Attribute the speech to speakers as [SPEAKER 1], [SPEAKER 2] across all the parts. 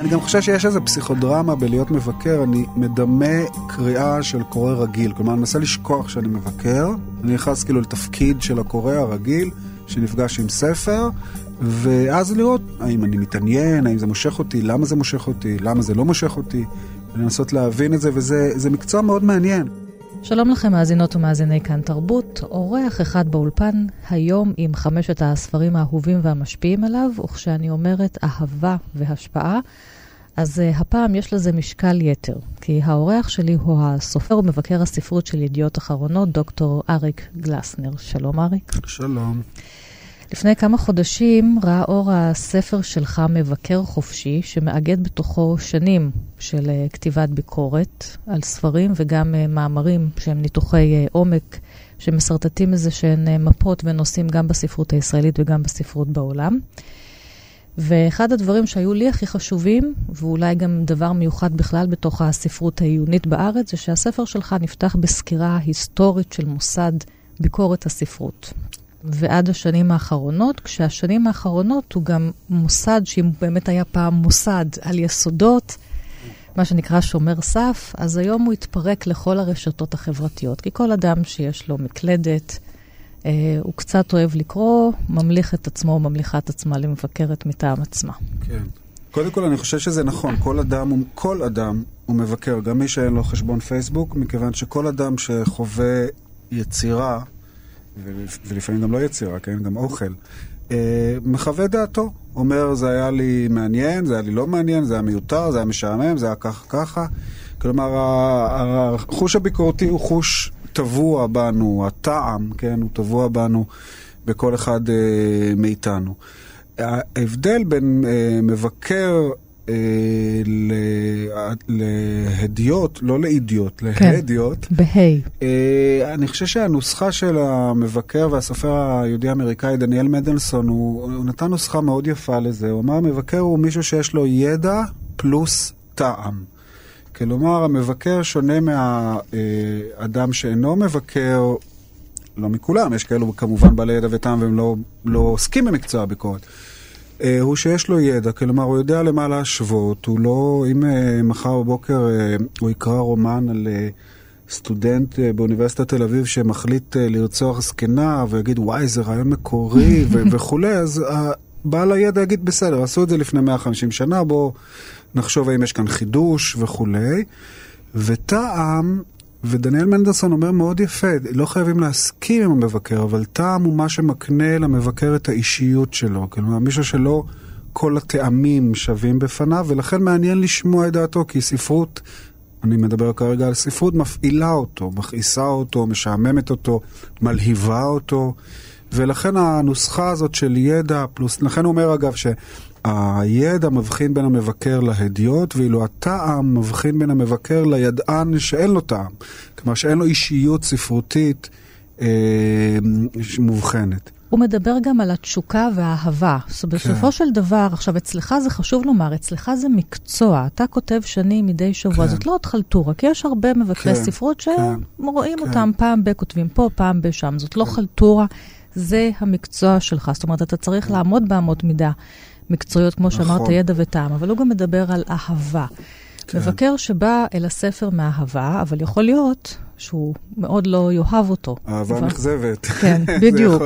[SPEAKER 1] אני גם חושב שיש איזה פסיכודרמה בלהיות מבקר, אני מדמה קריאה של קורא רגיל. כלומר, אני מנסה לשכוח שאני מבקר, אני נכנס כאילו לתפקיד של הקורא הרגיל, שנפגש עם ספר, ואז לראות האם אני מתעניין, האם זה מושך אותי, למה זה מושך אותי, למה זה לא מושך אותי, ולנסות להבין את זה, וזה מקצוע מאוד מעניין.
[SPEAKER 2] שלום לכם, מאזינות ומאזיני כאן תרבות. אורח אחד באולפן, היום עם חמשת הספרים האהובים והמשפיעים עליו, וכשאני אומרת אהבה והשפעה, אז uh, הפעם יש לזה משקל יתר, כי האורח שלי הוא הסופר ומבקר הספרות של ידיעות אחרונות, דוקטור אריק גלסנר. שלום אריק.
[SPEAKER 1] שלום.
[SPEAKER 2] לפני כמה חודשים ראה אור הספר שלך, מבקר חופשי, שמאגד בתוכו שנים של uh, כתיבת ביקורת על ספרים וגם uh, מאמרים שהם ניתוחי uh, עומק, שמסרטטים איזה שהן מפות ונושאים גם בספרות הישראלית וגם בספרות בעולם. ואחד הדברים שהיו לי הכי חשובים, ואולי גם דבר מיוחד בכלל בתוך הספרות העיונית בארץ, זה שהספר שלך נפתח בסקירה היסטורית של מוסד ביקורת הספרות. ועד השנים האחרונות, כשהשנים האחרונות הוא גם מוסד שאם באמת היה פעם מוסד על יסודות, מה שנקרא שומר סף, אז היום הוא התפרק לכל הרשתות החברתיות. כי כל אדם שיש לו מקלדת, אה, הוא קצת אוהב לקרוא, ממליך את עצמו או ממליכה את עצמה למבקרת מטעם עצמה.
[SPEAKER 1] כן. קודם כל, אני חושב שזה נכון. כל אדם, כל אדם הוא מבקר, גם מי שאין לו חשבון פייסבוק, מכיוון שכל אדם שחווה יצירה, ולפעמים גם לא יצירה, כן? גם אוכל, אה, מחווה דעתו. אומר, זה היה לי מעניין, זה היה לי לא מעניין, זה היה מיותר, זה היה משעמם, זה היה ככה ככה. כלומר, החוש הביקורתי הוא חוש טבוע בנו, הטעם, כן, הוא טבוע בנו בכל אחד אה, מאיתנו. ההבדל בין אה, מבקר להדיוט, לא לאידיוט,
[SPEAKER 2] כן,
[SPEAKER 1] להדיוט.
[SPEAKER 2] בה"א.
[SPEAKER 1] אה, אני חושב שהנוסחה של המבקר והסופר היהודי-אמריקאי דניאל מדלסון, הוא, נתן נוסחה מאוד יפה לזה. הוא אמר, מבקר הוא מישהו שיש לו ידע פלוס טעם. כלומר, המבקר שונה מהאדם שאינו מבקר, לא מכולם, יש כאלו כמובן בעלי ידע וטעם והם לא, לא עוסקים במקצוע הביקורת. אה, הוא שיש לו ידע, כלומר הוא יודע למה להשוות, הוא לא, אם אה, מחר בבוקר אה, הוא יקרא רומן על סטודנט באוניברסיטת תל אביב שמחליט לרצוח זקנה ויגיד וואי זה רעיון מקורי וכולי, אז בעל הידע יגיד בסדר, עשו את זה לפני 150 שנה, בואו נחשוב האם יש כאן חידוש וכולי. וטעם, ודניאל מנדלסון אומר מאוד יפה, לא חייבים להסכים עם המבקר, אבל טעם הוא מה שמקנה למבקר את האישיות שלו. כלומר, מישהו שלא כל הטעמים שווים בפניו, ולכן מעניין לשמוע את דעתו, כי ספרות, אני מדבר כרגע על ספרות, מפעילה אותו, מכעיסה אותו, משעממת אותו, מלהיבה אותו. ולכן הנוסחה הזאת של ידע פלוס, לכן הוא אומר אגב שהידע מבחין בין המבקר להדיוט, ואילו הטעם מבחין בין המבקר לידען שאין לו טעם. כלומר שאין לו אישיות ספרותית אה, מובחנת.
[SPEAKER 2] הוא מדבר גם על התשוקה והאהבה. אומרת, כן. בסופו של דבר, עכשיו, אצלך זה חשוב לומר, אצלך זה מקצוע. אתה כותב שנים מדי שבוע, כן. זאת לא עוד חלטורה, כי יש הרבה מבקרי כן, ספרות שרואים כן. אותם פעם ב, כותבים פה, פעם בשם. זאת לא כן. חלטורה. זה המקצוע שלך. זאת אומרת, אתה צריך לעמוד באמות מידה מקצועיות, כמו נכון. שאמרת, ידע וטעם, אבל הוא גם מדבר על אהבה. כן. מבקר שבא אל הספר מאהבה, אבל יכול להיות שהוא מאוד לא יאהב אותו.
[SPEAKER 1] אהבה אבל... נכזבת.
[SPEAKER 2] כן, בדיוק.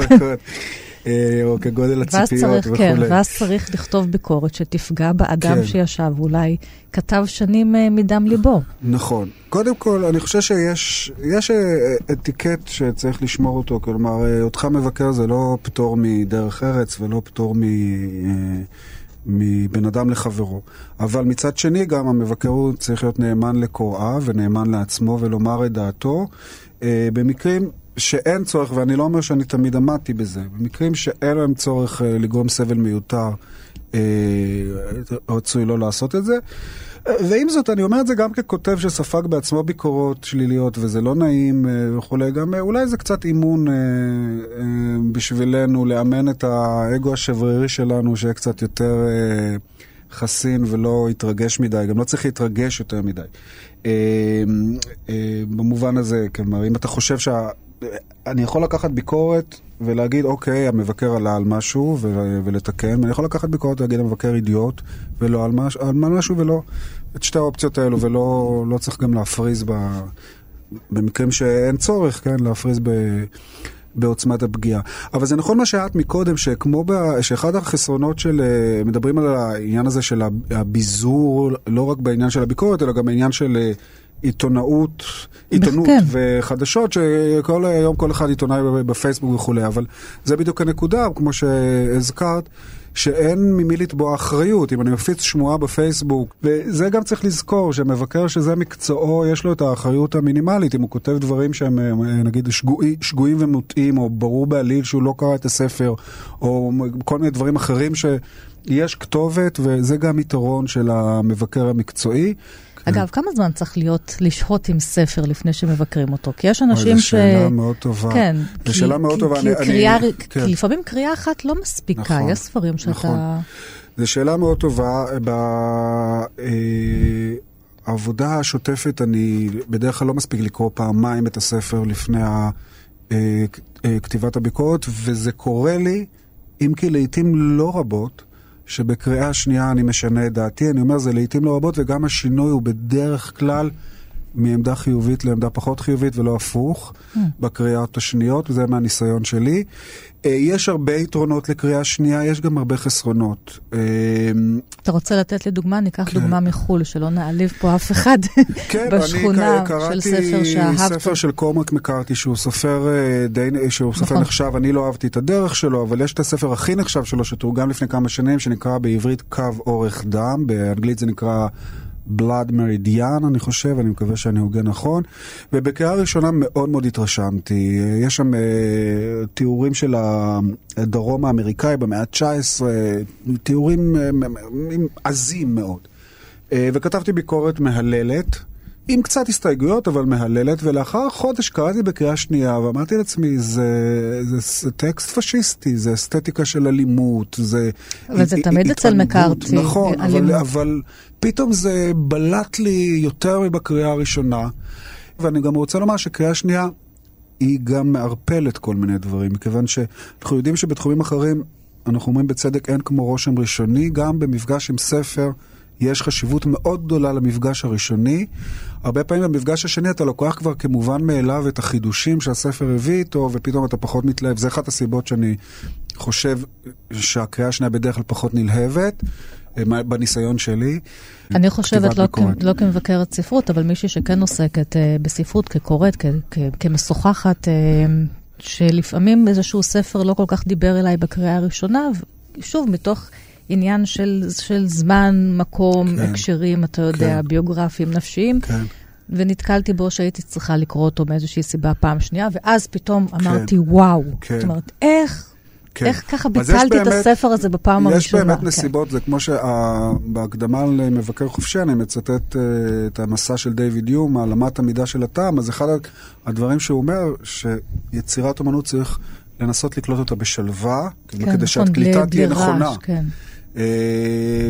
[SPEAKER 1] אה, או כגודל הציפיות וכולי.
[SPEAKER 2] כן, ואז צריך לכתוב ביקורת שתפגע באדם כן. שישב, ואולי כתב שנים אה, מדם ליבו.
[SPEAKER 1] נכון. קודם כל, אני חושב שיש יש אה, אתיקט שצריך לשמור אותו. כלומר, אותך מבקר זה לא פטור מדרך ארץ ולא פטור מ... מבן אדם לחברו. אבל מצד שני גם המבקר הוא צריך להיות נאמן לקוראיו ונאמן לעצמו ולומר את דעתו. במקרים שאין צורך, ואני לא אומר שאני תמיד עמדתי בזה, במקרים שאין להם צורך אה, לגרום סבל מיותר, אה, רצוי לא לעשות את זה. ועם זאת, אני אומר את זה גם ככותב שספג בעצמו ביקורות שליליות, וזה לא נעים אה, וכולי, גם אה, אולי זה קצת אימון אה, בשבילנו, לאמן את האגו השברירי שלנו, שיהיה קצת יותר חסין ולא יתרגש מדי, גם לא צריך להתרגש יותר מדי. במובן הזה, כלומר, אם אתה חושב שה... אני יכול לקחת ביקורת ולהגיד, אוקיי, המבקר עלה על משהו ו- ולתקן, ואני יכול לקחת ביקורת ולהגיד, המבקר אידיוט, ולא על, מש- על משהו, ולא, את שתי האופציות האלו, ולא לא צריך גם להפריז ב... במקרים שאין צורך, כן, להפריז ב... בעוצמת הפגיעה. אבל זה נכון מה שאת מקודם, שכמו ב... שאחד החסרונות של, אה, מדברים על העניין הזה של הביזור, לא רק בעניין של הביקורת, אלא גם בעניין של אה, עיתונאות, עיתונות כן. וחדשות, שכל היום כל אחד עיתונאי בפייסבוק וכולי, אבל זה בדיוק הנקודה, כמו שהזכרת. שאין ממי לתבוע אחריות, אם אני מפיץ שמועה בפייסבוק, וזה גם צריך לזכור, שמבקר שזה מקצועו, יש לו את האחריות המינימלית, אם הוא כותב דברים שהם נגיד שגוי, שגויים ומוטעים, או ברור בעליל שהוא לא קרא את הספר, או כל מיני דברים אחרים שיש כתובת, וזה גם יתרון של המבקר המקצועי.
[SPEAKER 2] אגב, כמה זמן צריך להיות לשהות עם ספר לפני שמבקרים אותו? כי יש אנשים ש...
[SPEAKER 1] זו שאלה מאוד טובה.
[SPEAKER 2] כן.
[SPEAKER 1] זו שאלה מאוד טובה.
[SPEAKER 2] כי, אני, קריאה, אני, כי כן. לפעמים קריאה אחת לא מספיקה, נכון, יש ספרים שאתה... נכון.
[SPEAKER 1] זו שאלה מאוד טובה. בעבודה אה, השוטפת אני בדרך כלל לא מספיק לקרוא פעמיים את הספר לפני. אה, אה, כתיבת הביקורת, וזה קורה לי, אם כי לעיתים לא רבות, שבקריאה שנייה אני משנה את דעתי. אני אומר, זה לעיתים לא רבות, וגם השינוי הוא בדרך כלל מעמדה חיובית לעמדה פחות חיובית, ולא הפוך, mm. בקריאות השניות, וזה מהניסיון שלי. אה, יש הרבה יתרונות לקריאה שנייה, יש גם הרבה חסרונות. אה,
[SPEAKER 2] אתה רוצה לתת לי דוגמה? ניקח כן. דוגמה מחו"ל, שלא נעליב פה אף אחד
[SPEAKER 1] כן,
[SPEAKER 2] בשכונה של ספר שאהבת.
[SPEAKER 1] כן, אני ספר של קורמק מקארתי, שהוא סופר אה, די, שהוא סופר נכון. נחשב, אני לא אהבתי את הדרך שלו, אבל יש את הספר הכי נחשב שלו, שתורגם לפני כמה שנים, שנקרא בעברית קו אורך דם, באנגלית זה נקרא... בלאד מרידיאן, אני חושב, אני מקווה שאני הוגה נכון. ובקריאה ראשונה מאוד מאוד התרשמתי. יש שם uh, תיאורים של הדרום האמריקאי במאה ה-19, תיאורים uh, עזים מאוד. Uh, וכתבתי ביקורת מהללת. עם קצת הסתייגויות, אבל מהללת, ולאחר חודש קראתי בקריאה שנייה, ואמרתי לעצמי, זה, זה, זה טקסט פשיסטי, זה אסתטיקה של אלימות, זה...
[SPEAKER 2] אבל זה תמיד אצל מקארתי.
[SPEAKER 1] נכון, אבל, אבל פתאום זה בלט לי יותר מבקריאה הראשונה, ואני גם רוצה לומר שקריאה שנייה היא גם מערפלת כל מיני דברים, מכיוון שאנחנו יודעים שבתחומים אחרים, אנחנו אומרים בצדק, אין כמו רושם ראשוני, גם במפגש עם ספר. יש חשיבות מאוד גדולה למפגש הראשוני. הרבה פעמים במפגש השני אתה לוקח כבר כמובן מאליו את החידושים שהספר הביא איתו, ופתאום אתה פחות מתלהב. זה אחת הסיבות שאני חושב שהקריאה השנייה בדרך כלל פחות נלהבת. אה, בניסיון שלי.
[SPEAKER 2] אני חושבת, לא, כ, לא כמבקרת ספרות, אבל מישהי שכן עוסקת uh, בספרות, כקוראת, כ, כ, כמשוחחת, uh, שלפעמים איזשהו ספר לא כל כך דיבר אליי בקריאה הראשונה, שוב, מתוך עניין של, של זמן, מקום, כן, הקשרים, אתה יודע, כן. ביוגרפיים, נפשיים. כן. ונתקלתי בו שהייתי צריכה לקרוא אותו מאיזושהי סיבה פעם שנייה, ואז פתאום כן, אמרתי, וואו. כן. זאת אומרת, איך, כן. איך ככה ביטלתי את הספר הזה בפעם
[SPEAKER 1] יש
[SPEAKER 2] הראשונה?
[SPEAKER 1] יש באמת כן. נסיבות, זה כמו שבהקדמה למבקר חופשי אני מצטט uh, את המסע של דיוויד יום, העלמת המידה של הטעם, אז אחד הדברים שהוא אומר, שיצירת אמנות צריך לנסות לקלוט אותה בשלווה, כן, כדי נכון, שהקליטה תהיה נכונה. כן.
[SPEAKER 2] אה,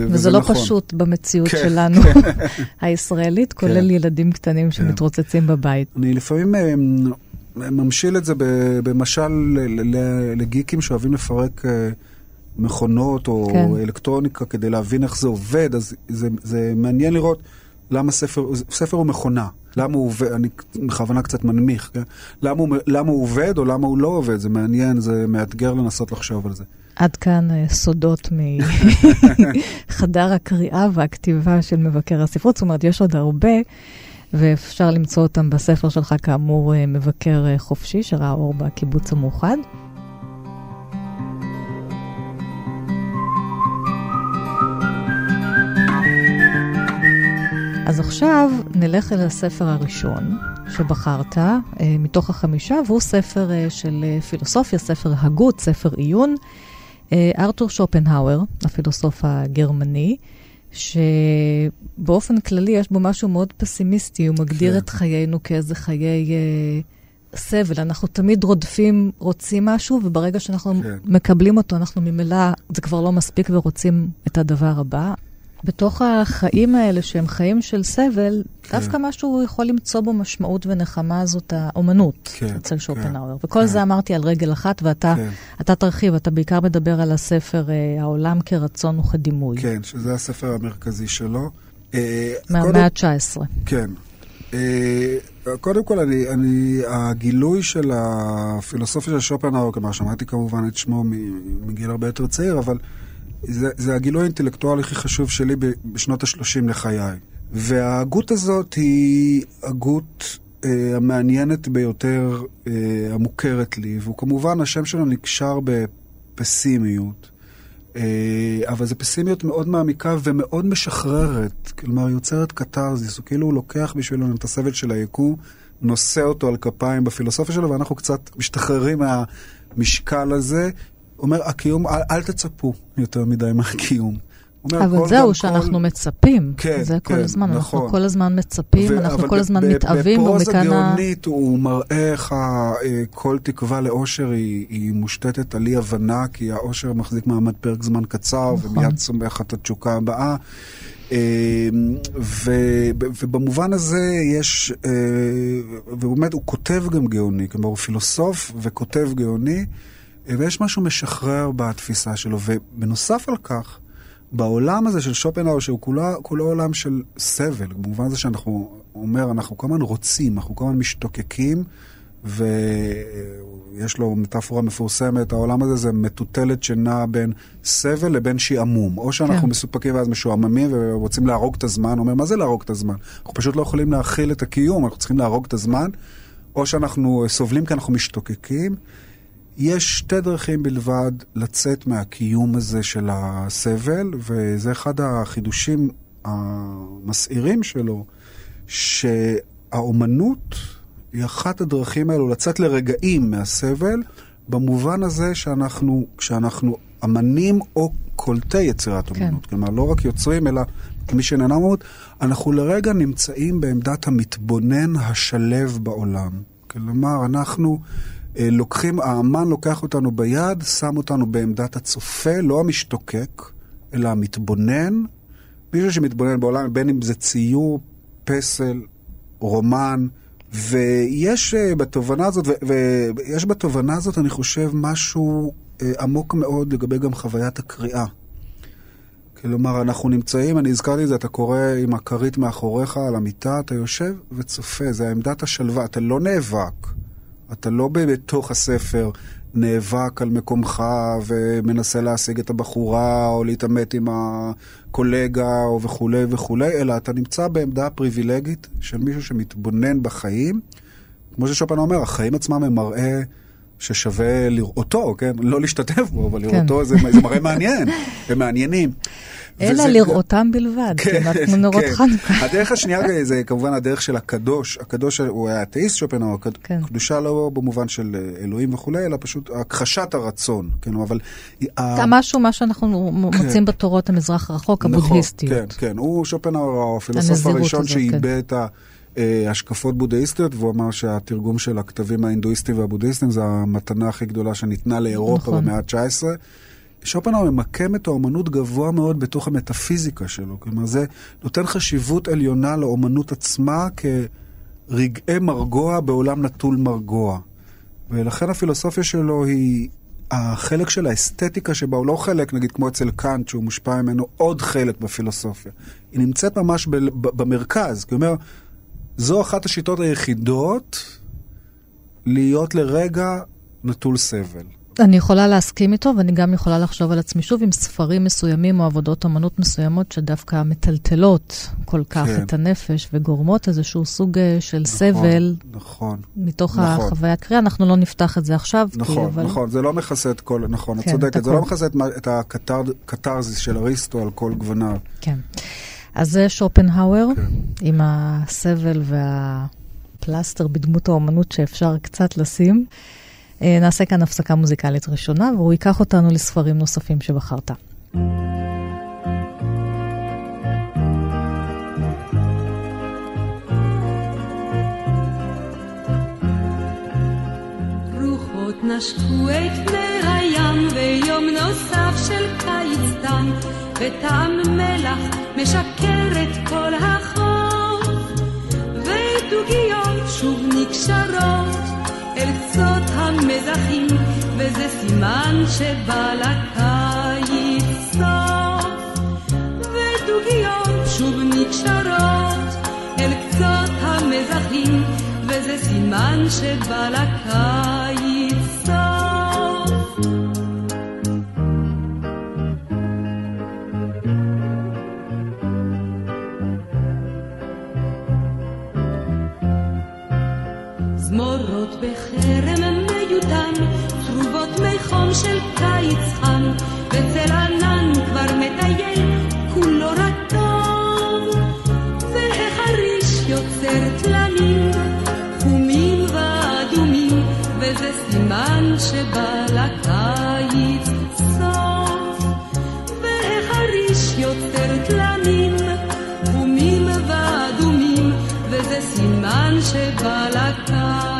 [SPEAKER 2] וזה לא נכון. פשוט במציאות כן, שלנו, כן. הישראלית, כולל כן. ילדים קטנים שמתרוצצים בבית.
[SPEAKER 1] אני לפעמים אה, ממשיל את זה במשל לגיקים שאוהבים לפרק אה, מכונות או כן. אלקטרוניקה כדי להבין איך זה עובד, אז זה, זה מעניין לראות למה ספר, ספר הוא מכונה. למה הוא עובד, אני בכוונה קצת מנמיך, כן? למה הוא, למה הוא עובד או למה הוא לא עובד, זה מעניין, זה מאתגר לנסות לחשוב על זה.
[SPEAKER 2] עד כאן אה, סודות מחדר הקריאה והכתיבה של מבקר הספרות. זאת אומרת, יש עוד הרבה, ואפשר למצוא אותם בספר שלך, כאמור, אה, מבקר אה, חופשי, שראה אור בקיבוץ המאוחד. אז עכשיו נלך אל הספר הראשון שבחרת, אה, מתוך החמישה, והוא ספר אה, של פילוסופיה, ספר הגות, ספר עיון. ארתור שופנהאואר, הפילוסוף הגרמני, שבאופן כללי יש בו משהו מאוד פסימיסטי, הוא מגדיר כן. את חיינו כאיזה חיי אה, סבל. אנחנו תמיד רודפים, רוצים משהו, וברגע שאנחנו כן. מקבלים אותו, אנחנו ממילא, זה כבר לא מספיק ורוצים את הדבר הבא. בתוך החיים האלה, שהם חיים של סבל, כן. דווקא משהו יכול למצוא בו משמעות ונחמה זאת האומנות כן, אצל שופנאוור. כן, וכל כן. זה אמרתי על רגל אחת, ואתה כן. תרחיב, אתה בעיקר מדבר על הספר uh, העולם כרצון וכדימוי.
[SPEAKER 1] כן, שזה הספר המרכזי שלו.
[SPEAKER 2] אה, מהמאה ה-19.
[SPEAKER 1] כן. Uh, קודם כל, אני, אני, הגילוי של הפילוסופיה של שופנאוור, כלומר, שמעתי כמובן את שמו מגיל הרבה יותר צעיר, אבל... זה, זה הגילוי האינטלקטואלי הכי חשוב שלי בשנות ה-30 לחיי. וההגות הזאת היא הגות אה, המעניינת ביותר אה, המוכרת לי, והוא כמובן, השם שלו נקשר בפסימיות. אה, אבל זו פסימיות מאוד מעמיקה ומאוד משחררת. כלומר, יוצרת קתרזיס, הוא כאילו לוקח בשבילנו את הסבל של היקום, נושא אותו על כפיים בפילוסופיה שלו, ואנחנו קצת משתחררים מהמשקל הזה, אומר, הקיום, אל, אל תצפו יותר מדי מהקיום.
[SPEAKER 2] אומר, אבל זהו, שאנחנו כל... מצפים. כן, זה כן, כל הזמן, נכון. אנחנו כל הזמן מצפים, ו... אנחנו כל הזמן מתאווים,
[SPEAKER 1] ומכאן... בפרוזה גאונית הוא מראה איך אה, כל תקווה לאושר היא, היא מושתתת על אי הבנה, כי האושר מחזיק מעמד פרק זמן קצר, נכון. ומיד צומחת התשוקה הבאה. אה, ו, ובמובן הזה יש, אה, ובאמת הוא כותב גם גאוני, כלומר הוא פילוסוף וכותב גאוני. ויש משהו משחרר בתפיסה שלו. ובנוסף על כך, בעולם הזה של שופנהאואר, שהוא כולו, כולו עולם של סבל, במובן הזה שאנחנו, הוא אומר, אנחנו כל הזמן רוצים, אנחנו כל הזמן משתוקקים, ויש לו מטאפורה מפורסמת, העולם הזה זה מטוטלת שנעה בין סבל לבין שעמום. או שאנחנו כן. מסופקים ואז משועממים ורוצים להרוג את הזמן, הוא אומר, מה זה להרוג את הזמן? אנחנו פשוט לא יכולים להכיל את הקיום, אנחנו צריכים להרוג את הזמן, או שאנחנו סובלים כי אנחנו משתוקקים. יש שתי דרכים בלבד לצאת מהקיום הזה של הסבל, וזה אחד החידושים המסעירים שלו, שהאומנות היא אחת הדרכים האלו לצאת לרגעים מהסבל, במובן הזה שאנחנו, כשאנחנו אמנים או קולטי יצירת כן. אומנות, כן. כלומר לא רק יוצרים אלא מי שנהנה אומנות, אנחנו לרגע נמצאים בעמדת המתבונן השלב בעולם. כלומר, אנחנו לוקחים, האמן לוקח אותנו ביד, שם אותנו בעמדת הצופה, לא המשתוקק, אלא המתבונן. מישהו שמתבונן בעולם, בין אם זה ציור, פסל, רומן, ויש אה, בתובנה הזאת, ויש בתובנה הזאת, אני חושב, משהו אה, עמוק מאוד לגבי גם חוויית הקריאה. כלומר, אנחנו נמצאים, אני הזכרתי את זה, אתה קורא עם הכרית מאחוריך על המיטה, אתה יושב וצופה, זה עמדת השלווה, אתה לא נאבק. אתה לא בתוך הספר נאבק על מקומך ומנסה להשיג את הבחורה או להתעמת עם הקולגה או וכולי וכולי, אלא אתה נמצא בעמדה פריבילגית של מישהו שמתבונן בחיים. כמו ששופן אומר, החיים עצמם הם מראה ששווה לראותו, כן? לא להשתתף בו, אבל כן. לראותו זה, זה מראה מעניין, הם מעניינים.
[SPEAKER 2] אלא. לראותם בלבד, כן, כמעט כמו נרות כן. חנוכה.
[SPEAKER 1] הדרך השנייה זה כמובן הדרך של הקדוש. הקדוש הוא היה אתאיסט שופנאו, כן. קדושה לא במובן של אה, אלוהים וכולי, אלא פשוט הכחשת הרצון. כן, אבל...
[SPEAKER 2] משהו, מה שאנחנו כן. מוצאים בתורות המזרח הרחוק, נכון, הבודהיסטיות.
[SPEAKER 1] כן, כן. הוא שופנאו, הפילוסוף הראשון שעיבד את ה... אה, השקפות בודהיסטיות, והוא אמר שהתרגום של הכתבים ההינדואיסטיים והבודהיסטיים זה המתנה הכי גדולה שניתנה לאירופה נכון. במאה ה-19. שופנהאואר ממקם את האומנות גבוה מאוד בתוך המטאפיזיקה שלו. כלומר, זה נותן חשיבות עליונה לאומנות עצמה כרגעי מרגוע בעולם נטול מרגוע. ולכן הפילוסופיה שלו היא החלק של האסתטיקה שבה הוא לא חלק, נגיד כמו אצל קאנט, שהוא מושפע ממנו עוד חלק בפילוסופיה. היא נמצאת ממש ב- ב- במרכז. כי הוא אומר, זו אחת השיטות היחידות להיות לרגע נטול סבל.
[SPEAKER 2] אני יכולה להסכים איתו, ואני גם יכולה לחשוב על עצמי שוב עם ספרים מסוימים או עבודות אמנות מסוימות שדווקא מטלטלות כל כך כן. את הנפש וגורמות איזשהו סוג אה, של נכון, סבל.
[SPEAKER 1] נכון.
[SPEAKER 2] מתוך נכון. החוויה הקריאה. אנחנו לא נפתח את זה עכשיו.
[SPEAKER 1] נכון, כי, אבל... נכון, זה לא מכסה את כל, נכון, כן, את צודקת, זה לא מכסה את, את הקתרזיס של אריסטו על כל גווניו.
[SPEAKER 2] כן. אז זה שופנהאואר, כן. עם הסבל והפלסטר בדמות האומנות שאפשר קצת לשים. אה, נעשה כאן הפסקה מוזיקלית ראשונה, והוא ייקח אותנו לספרים נוספים שבחרת.
[SPEAKER 3] נשקו את פני הים ויום נוסף של קיץ תם וטעם מלח משקר את כל החוף ודוגיות שוב נקשרות אל קצות המזחים וזה סימן שבא לקיץ סוף ודוגיות שוב נקשרות אל קצות המזחים וזה סימן שבא לקיץ בחרם של קיץ חם, בצל ענן כבר מטייל, כולו רטוב, והחריש יוצר תלמים, חומים ואדומים, וזה סימן שבא לקיץ סוף. והחריש יוצר תלמים, חומים ואדומים, וזה סימן שבא לקיץ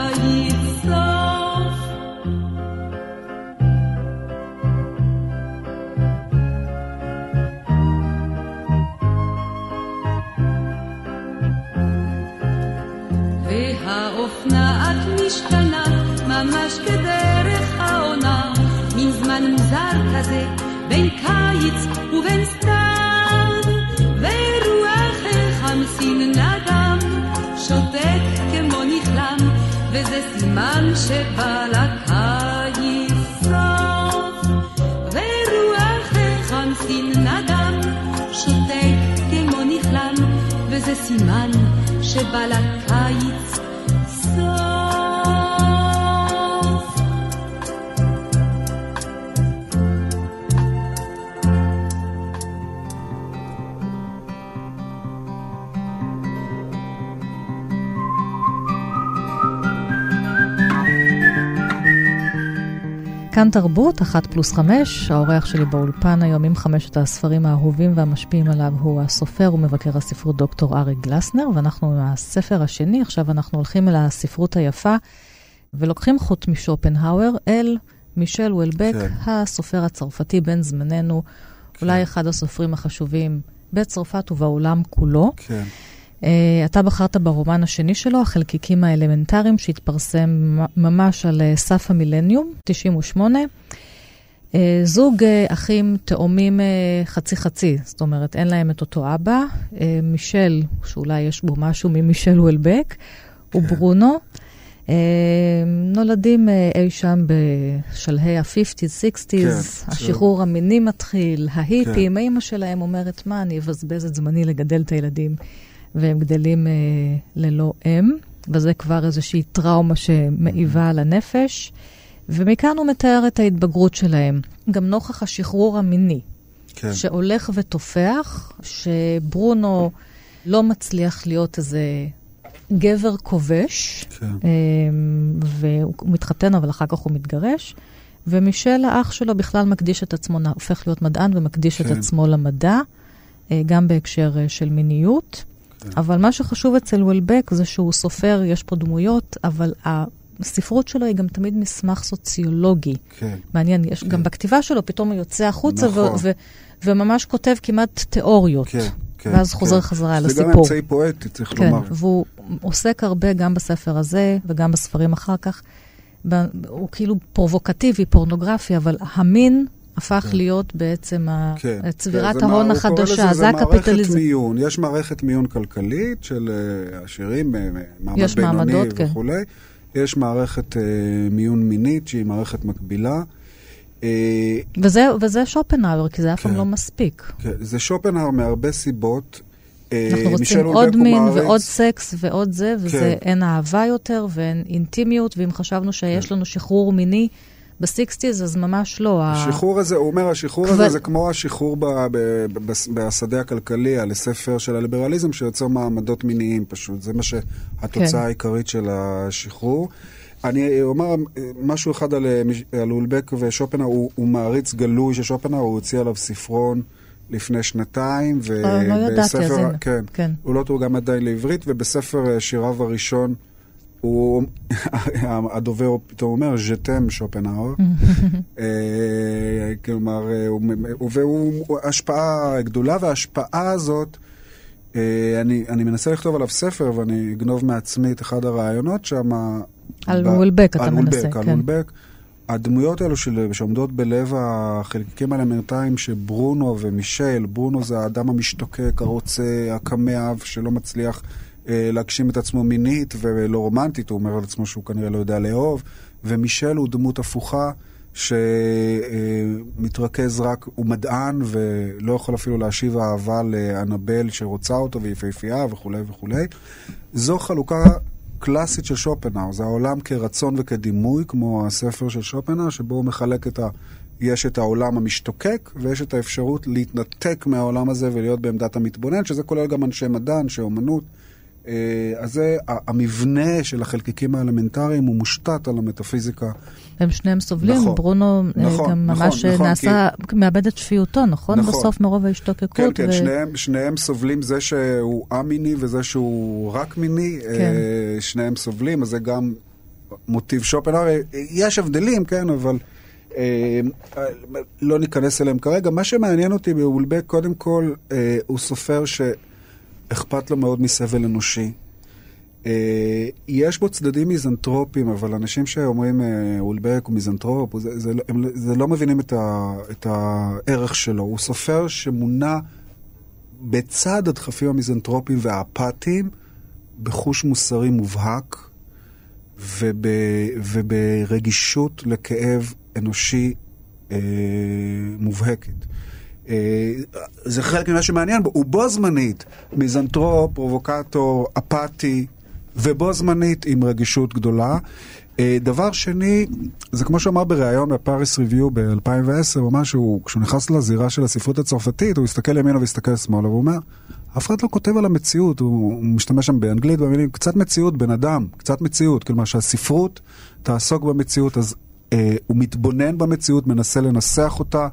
[SPEAKER 3] כזה בין קיץ ובין סתיו, ורוח החמסין נדם, שותק כמו נכלם, וזה סימן שבא לקיץ סוף. ורוח החמסין נדם, שותק כמו נכלם, וזה סימן שבא לקיץ
[SPEAKER 2] כאן תרבות, אחת פלוס חמש, האורח שלי באולפן היום עם חמשת הספרים האהובים והמשפיעים עליו הוא הסופר ומבקר הספרות דוקטור אריק גלסנר, ואנחנו עם הספר השני, עכשיו אנחנו הולכים אל הספרות היפה, ולוקחים חוט משופנהאואר אל מישל וולבק, כן. הסופר הצרפתי בן זמננו, כן. אולי אחד הסופרים החשובים בצרפת ובעולם כולו.
[SPEAKER 1] כן.
[SPEAKER 2] Uh, אתה בחרת ברומן השני שלו, החלקיקים האלמנטריים, שהתפרסם ממש על uh, סף המילניום, 98. Uh, אה, זוג אחים תאומים חצי-חצי, זאת אומרת, אין להם את אותו אבא. מישל, שאולי יש בו משהו ממישל וולבק, כן. וברונו. נולדים אי שם בשלהי ה-50's, 60's, כן, השחרור המיני מתחיל, ההיפים, כן. אימא שלהם אומרת, מה, אני אבזבז את זמני לגדל את הילדים. והם גדלים אה, ללא אם, וזה כבר איזושהי טראומה שמעיבה על הנפש. ומכאן הוא מתאר את ההתבגרות שלהם, גם נוכח השחרור המיני, כן. שהולך ותופח, שברונו לא מצליח להיות איזה גבר כובש, כן. אה, והוא מתחתן, אבל אחר כך הוא מתגרש. ומישל, האח שלו, בכלל מקדיש את עצמו, הופך להיות מדען ומקדיש כן. את עצמו למדע, אה, גם בהקשר אה, של מיניות. כן. אבל מה שחשוב אצל וולבק זה שהוא סופר, יש פה דמויות, אבל הספרות שלו היא גם תמיד מסמך סוציולוגי.
[SPEAKER 1] כן.
[SPEAKER 2] מעניין, יש, כן. גם בכתיבה שלו פתאום הוא יוצא החוצה נכון. ו- ו- וממש כותב כמעט תיאוריות.
[SPEAKER 1] כן. כן,
[SPEAKER 2] ואז כן. חוזר חזרה
[SPEAKER 1] אל
[SPEAKER 2] הסיפור.
[SPEAKER 1] זה גם אמצעי פואטי, צריך
[SPEAKER 2] כן,
[SPEAKER 1] לומר.
[SPEAKER 2] והוא עוסק הרבה גם בספר הזה וגם בספרים אחר כך. הוא כאילו פרובוקטיבי, פורנוגרפי, אבל המין הפך כן. להיות בעצם כן. צבירת כן, ההון החדשה, זה הקפיטליזם. זה מערכת
[SPEAKER 1] מיון, יש מערכת מיון כלכלית של uh, עשירים, אה, מעמד בינוני וכולי. כן. יש מערכת uh, מיון מינית שהיא מערכת מקבילה.
[SPEAKER 2] וזה, וזה שופנהאואר, כי זה אף פעם כן. לא מספיק.
[SPEAKER 1] כן, זה שופנהאואר מהרבה סיבות.
[SPEAKER 2] אנחנו רוצים עוד מין מארץ. ועוד סקס ועוד זה, וזה כן. אין אהבה יותר ואין אינטימיות, ואם חשבנו שיש כן. לנו שחרור מיני בסיקסטיז, אז ממש לא.
[SPEAKER 1] השחרור הזה, הוא אומר, השחרור
[SPEAKER 2] כבר...
[SPEAKER 1] הזה זה כמו השחרור ב, ב, ב, בשדה הכלכלי, על הספר של הליברליזם, שיוצר מעמדות מיניים פשוט. זה מה שהתוצאה כן. העיקרית של השחרור. אני אומר משהו אחד על, על אולבק ושופנר, הוא, הוא מעריץ גלוי של שופנר, הוא הוציא עליו ספרון. לפני שנתיים,
[SPEAKER 2] ובספר, לא ידעתי, אז
[SPEAKER 1] כן, כן. הוא לא תורגם עדיין לעברית, ובספר שיריו הראשון הוא, הדובר פתאום אומר, ז'תם שופנהאואר. אה, כלומר, והוא השפעה גדולה, וההשפעה הזאת, אה, אני, אני מנסה לכתוב עליו ספר, ואני אגנוב מעצמי את אחד הרעיונות שם.
[SPEAKER 2] על וולבק אתה מנסה,
[SPEAKER 1] כן. על וולבק. הדמויות האלו של, שעומדות בלב החלקיקים האלמנטריים שברונו ומישל, ברונו זה האדם המשתוקק, הרוצה, הקמע, שלא מצליח אה, להגשים את עצמו מינית ולא רומנטית, הוא אומר על עצמו שהוא כנראה לא יודע לאהוב, ומישל הוא דמות הפוכה. שמתרכז רק, הוא מדען ולא יכול אפילו להשיב אהבה לאנבל שרוצה אותו ויפהפייה וכולי וכולי. זו חלוקה קלאסית של שופנהאור, זה העולם כרצון וכדימוי, כמו הספר של שופנהאור, שבו הוא מחלק את ה... יש את העולם המשתוקק, ויש את האפשרות להתנתק מהעולם הזה ולהיות בעמדת המתבונן, שזה כולל גם אנשי מדע, אנשי אומנות. אה, אז זה, המבנה של החלקיקים האלמנטריים הוא מושתת על המטאפיזיקה.
[SPEAKER 2] הם שניהם סובלים, נכון, ברונו אה, נכון, גם נכון, ממש נכון, נעשה, כי... מאבד את שפיותו, נכון? נכון. בסוף מרוב ההשתוקקות.
[SPEAKER 1] כן, כן, ו... שניהם, שניהם סובלים, זה שהוא א-מיני וזה שהוא רק מיני, כן. אה, שניהם סובלים, אז זה גם מוטיב שופנהאואר. יש הבדלים, כן, אבל... לא ניכנס אליהם כרגע. מה שמעניין אותי באולבק, קודם כל, הוא סופר ש... אכפת לו מאוד מסבל אנושי. אה, יש בו צדדים מיזנטרופיים, אבל אנשים שאומרים אה, אולבק הוא מיזנטרופ, זה, זה, הם, זה לא מבינים את, ה, את הערך שלו. הוא סופר שמונע בצד הדחפים המיזנטרופיים והאפתיים, בחוש מוסרי מובהק וב, וברגישות לכאב אנושי אה, מובהקת. אה, זה חלק ממה שמעניין בו, הוא בו זמנית מיזנטרופ, פרובוקטור, אפאתי, ובו זמנית עם רגישות גדולה. אה, דבר שני, זה כמו שאמר בריאיון ב Paris Review ב-2010, הוא אמר שהוא, כשהוא נכנס לזירה של הספרות הצרפתית, הוא הסתכל ימינה והסתכל שמאלה, והוא אומר, אף אחד לא כותב על המציאות, הוא, משתמש שם באנגלית במילים, קצת מציאות, בן אדם, קצת מציאות, כלומר שהספרות תעסוק במציאות, אז אה, הוא מתבונן במציאות, מנסה לנסח אותה.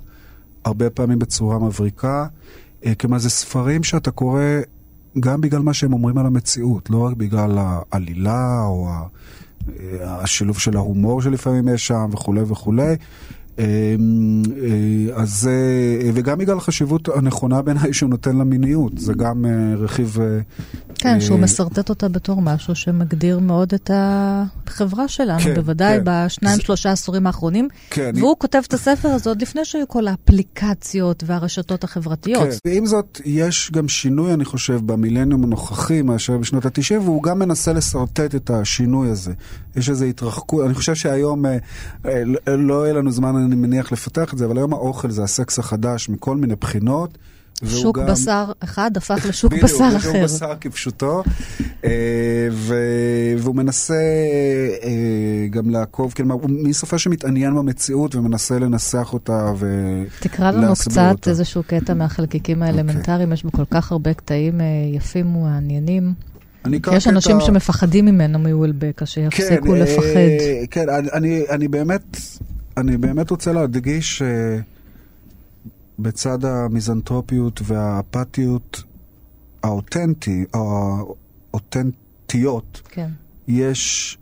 [SPEAKER 1] הרבה פעמים בצורה מבריקה. אה, כלומר, זה ספרים שאתה קורא גם בגלל מה שהם אומרים על המציאות, לא רק בגלל העלילה או אה, השילוב של ההומור שלפעמים יש שם וכולי וכולי. אמ, אה, אז אה, וגם בגלל החשיבות הנכונה בעיניי שהוא נותן למיניות, זה גם אה, רכיב...
[SPEAKER 2] כן, שהוא מסרטט אותה בתור משהו שמגדיר מאוד את החברה שלנו, כן, בוודאי כן. בשניים, זה... שלושה עשורים האחרונים. כן, והוא אני... כותב את הספר הזה עוד לפני שהיו כל האפליקציות והרשתות החברתיות. כן,
[SPEAKER 1] ועם זאת, יש גם שינוי, אני חושב, במילניום הנוכחי מאשר בשנות ה-90, והוא גם מנסה לשרטט את השינוי הזה. יש איזו התרחקות, אני חושב שהיום לא יהיה לנו זמן... אני מניח לפתח את זה, אבל היום האוכל זה הסקס החדש מכל מיני בחינות.
[SPEAKER 2] שוק גם... בשר אחד הפך לשוק בשר אחר. בדיוק,
[SPEAKER 1] שוק בשר כפשוטו. אה, ו... והוא מנסה אה, גם לעקוב, כלומר, הוא מי סופר שמתעניין במציאות ומנסה לנסח אותה ולהסביר
[SPEAKER 2] אותה. תקרא לנו קצת אותה. איזשהו קטע מהחלקיקים אוקיי. האלמנטריים, okay. יש בו כל כך הרבה קטעים אה, יפים ומעניינים. יש אנשים קטע... שמפחדים ממנו מוולבק, אז שיפסיקו כן, לפחד.
[SPEAKER 1] כן, אני, אני באמת... אני באמת רוצה להדגיש שבצד המיזנטרופיות והאפתיות האותנטי, האותנטיות, כן. יש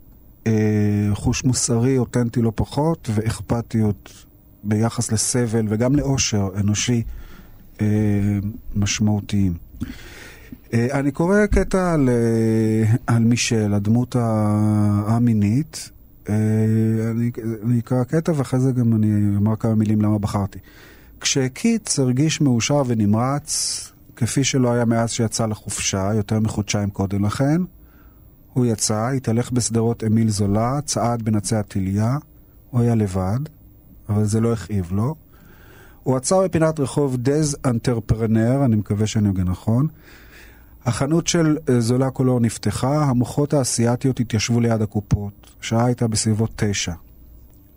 [SPEAKER 1] אה, חוש מוסרי אותנטי לא פחות, ואכפתיות ביחס לסבל וגם לאושר אנושי אה, משמעותיים. אה, אני קורא קטע על, אה, על מישל, הדמות המינית, אני, אני אקרא קטע ואחרי זה גם אני אומר כמה מילים למה בחרתי. כשקיץ הרגיש מאושר ונמרץ, כפי שלא היה מאז שיצא לחופשה, יותר מחודשיים קודם לכן, הוא יצא, התהלך בשדרות אמיל זולה, צעד בנצי התליה, הוא היה לבד, אבל זה לא הכאיב לו. הוא עצר בפינת רחוב דז אנטרפרנר, אני מקווה שאני הוגן נכון, החנות של אה, זולה קולור נפתחה, המוחות האסייתיות התיישבו ליד הקופות. השעה הייתה בסביבות תשע.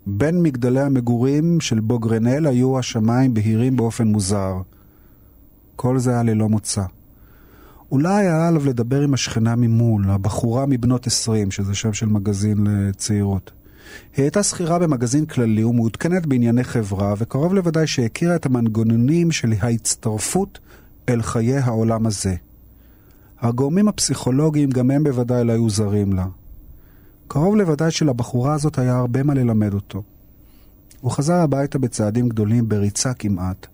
[SPEAKER 1] בין מגדלי המגורים של בוגרנל היו השמיים בהירים באופן מוזר. כל זה היה ללא מוצא. אולי היה עליו לדבר עם השכנה ממול, הבחורה מבנות 20, שזה שם של מגזין לצעירות. היא הייתה שכירה במגזין כללי ומעודכנת בענייני חברה, וקרוב לוודאי שהכירה את המנגנונים של ההצטרפות אל חיי העולם הזה. הגורמים הפסיכולוגיים גם הם בוודאי לא היו זרים לה. קרוב לוודאי שלבחורה הזאת היה הרבה מה ללמד אותו. הוא חזר הביתה בצעדים גדולים, בריצה כמעט,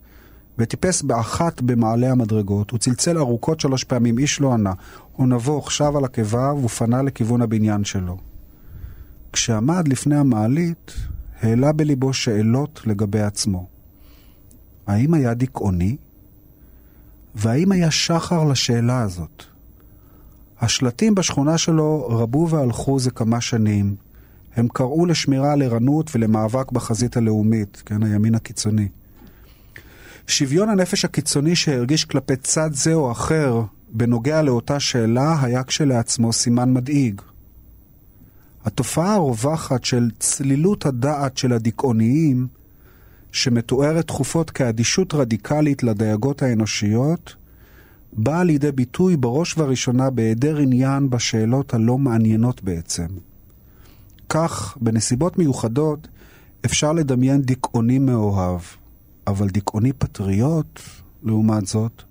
[SPEAKER 1] וטיפס באחת במעלה המדרגות. הוא צלצל ארוכות שלוש פעמים, איש לא ענה. הוא נבוך, שב על עקביו ופנה לכיוון הבניין שלו. כשעמד לפני המעלית, העלה בליבו שאלות לגבי עצמו. האם היה דיכאוני? והאם היה שחר לשאלה הזאת? השלטים בשכונה שלו רבו והלכו זה כמה שנים. הם קראו לשמירה על ערנות ולמאבק בחזית הלאומית, כן, הימין הקיצוני. שוויון הנפש הקיצוני שהרגיש כלפי צד זה או אחר בנוגע לאותה שאלה היה כשלעצמו סימן מדאיג. התופעה הרווחת של צלילות הדעת של הדיכאוניים, שמתוארת תכופות כאדישות רדיקלית לדייגות האנושיות, באה לידי ביטוי בראש ובראשונה בהיעדר עניין בשאלות הלא מעניינות בעצם. כך, בנסיבות מיוחדות, אפשר לדמיין דיכאוני מאוהב, אבל דיכאוני פטריוט, לעומת זאת,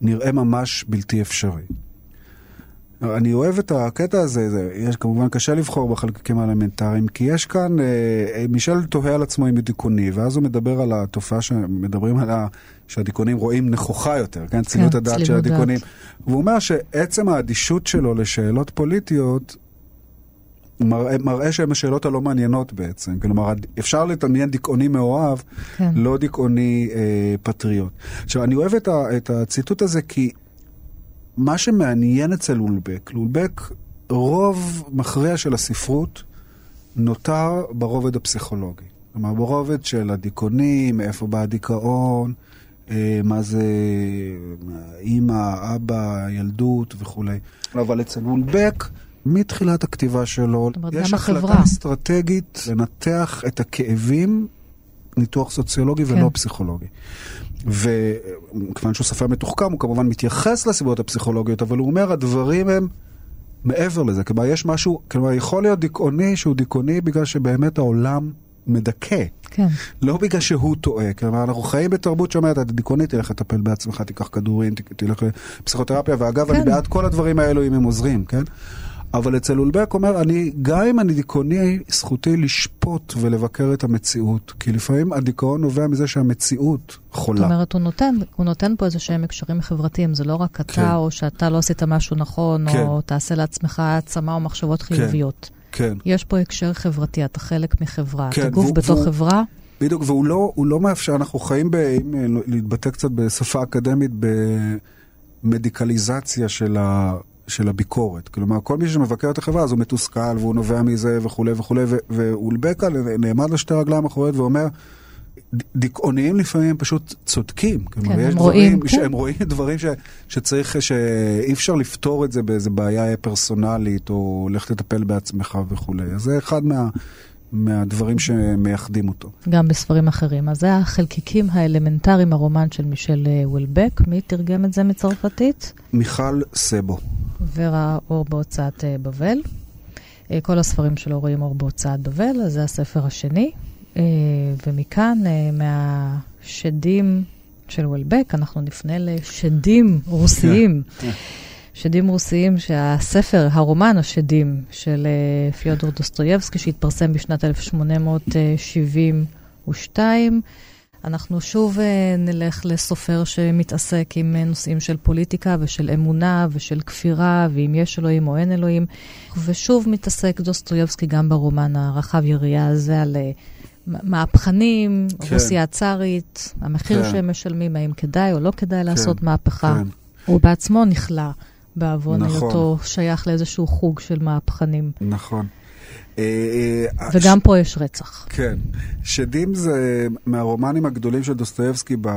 [SPEAKER 1] נראה ממש בלתי אפשרי. אני אוהב את הקטע הזה, זה, יש כמובן קשה לבחור בחלקים האלמנטריים, כי יש כאן, אה, אה מישל תוהה על עצמו עם דיכאוני, ואז הוא מדבר על התופעה שמדברים עליה, שהדיכאונים רואים נכוחה יותר, כן? צלילות כן, הדעת של הדיכאונים. והוא אומר שעצם האדישות שלו לשאלות פוליטיות, מראה, מראה שהן השאלות הלא מעניינות בעצם. כלומר, אפשר לדמיין דיכאוני מאוהב, כן. לא דיכאוני אה, פטריוט. עכשיו, אני אוהב את, ה, את הציטוט הזה כי מה שמעניין אצל אולבק, לאולבק רוב מכריע של הספרות נותר ברובד הפסיכולוגי. כלומר, ברובד של הדיכאונים, מאיפה בא הדיכאון, אה, מה זה אימא, אבא, ילדות וכולי. אבל אצל אולבק, מתחילת הכתיבה שלו, יש החלטה אסטרטגית לנתח את הכאבים, ניתוח סוציולוגי כן. ולא פסיכולוגי. וכיוון שהוא סופר מתוחכם, הוא כמובן מתייחס לסיבות הפסיכולוגיות, אבל הוא אומר, הדברים הם מעבר לזה. כלומר, יש משהו, כלומר, יכול להיות דיכאוני שהוא דיכאוני בגלל שבאמת העולם מדכא.
[SPEAKER 2] כן.
[SPEAKER 1] לא בגלל שהוא טועה. כלומר, אנחנו חיים בתרבות שאומרת, אתה דיכאוני, תלך לטפל בעצמך, תיקח כדורים, תלך לפסיכותרפיה, ואגב, כן. אני בעד כל הדברים האלו אם הם עוזרים, כן? אבל אצל אולבק אומר, אני, גם אם אני דיכאוני, זכותי לשפוט ולבקר את המציאות. כי לפעמים הדיכאון נובע מזה שהמציאות חולה.
[SPEAKER 2] זאת אומרת, הוא נותן, הוא נותן פה איזה שהם הקשרים חברתיים. זה לא רק אתה, כן. או שאתה לא עשית משהו נכון, כן. או תעשה לעצמך העצמה או מחשבות כן. חיוביות.
[SPEAKER 1] כן.
[SPEAKER 2] יש פה הקשר חברתי, אתה חלק מחברה. כן, אתה גוף בתוך והוא, חברה.
[SPEAKER 1] בדיוק, והוא לא, לא מאפשר, אנחנו חיים, ב, אם אה, להתבטא קצת בשפה אקדמית, במדיקליזציה של ה... של הביקורת. כלומר, כל מי שמבקר את החברה אז הוא מתוסכל והוא נובע מזה וכולי וכולי, ואולבקה נעמד לשתי רגליים אחוריות ואומר, דיכאוניים לפעמים פשוט צודקים.
[SPEAKER 2] כן, כלומר, הם רואים,
[SPEAKER 1] כן. הם רואים דברים ש, שצריך, שאי אפשר לפתור את זה באיזה בעיה פרסונלית, או לך תטפל בעצמך וכולי. אז זה אחד מה... מהדברים שמייחדים אותו.
[SPEAKER 2] גם בספרים אחרים. אז זה החלקיקים האלמנטריים, הרומן של מישל אה, וולבק. מי תרגם את זה מצרפתית?
[SPEAKER 1] מיכל סבו.
[SPEAKER 2] וראה אור בהוצאת אה, בבל. אה, כל הספרים שלו רואים אור בהוצאת בבל, אז זה הספר השני. ומכאן, מהשדים של וולבק, אנחנו נפנה לשדים רוסיים. כן. שדים רוסיים, שהספר, הרומן השדים של אה, פיודור דוסטויבסקי, שהתפרסם בשנת 1872, אנחנו שוב אה, נלך לסופר שמתעסק עם אה, נושאים של פוליטיקה ושל אמונה ושל כפירה, ואם יש אלוהים או אין אלוהים. ושוב מתעסק דוסטויבסקי גם ברומן הרחב יריעה הזה על מהפכנים, כן. רוסיה הצארית, המחיר כן. שהם משלמים, האם כדאי או לא כדאי כן. לעשות מהפכה. כן. הוא בעצמו נכלא בעוון נכון. היותו שייך לאיזשהו חוג של מהפכנים.
[SPEAKER 1] נכון.
[SPEAKER 2] אה, אה, וגם ש... פה יש רצח.
[SPEAKER 1] כן. שדים זה מהרומנים הגדולים של דוסטויבסקי ב...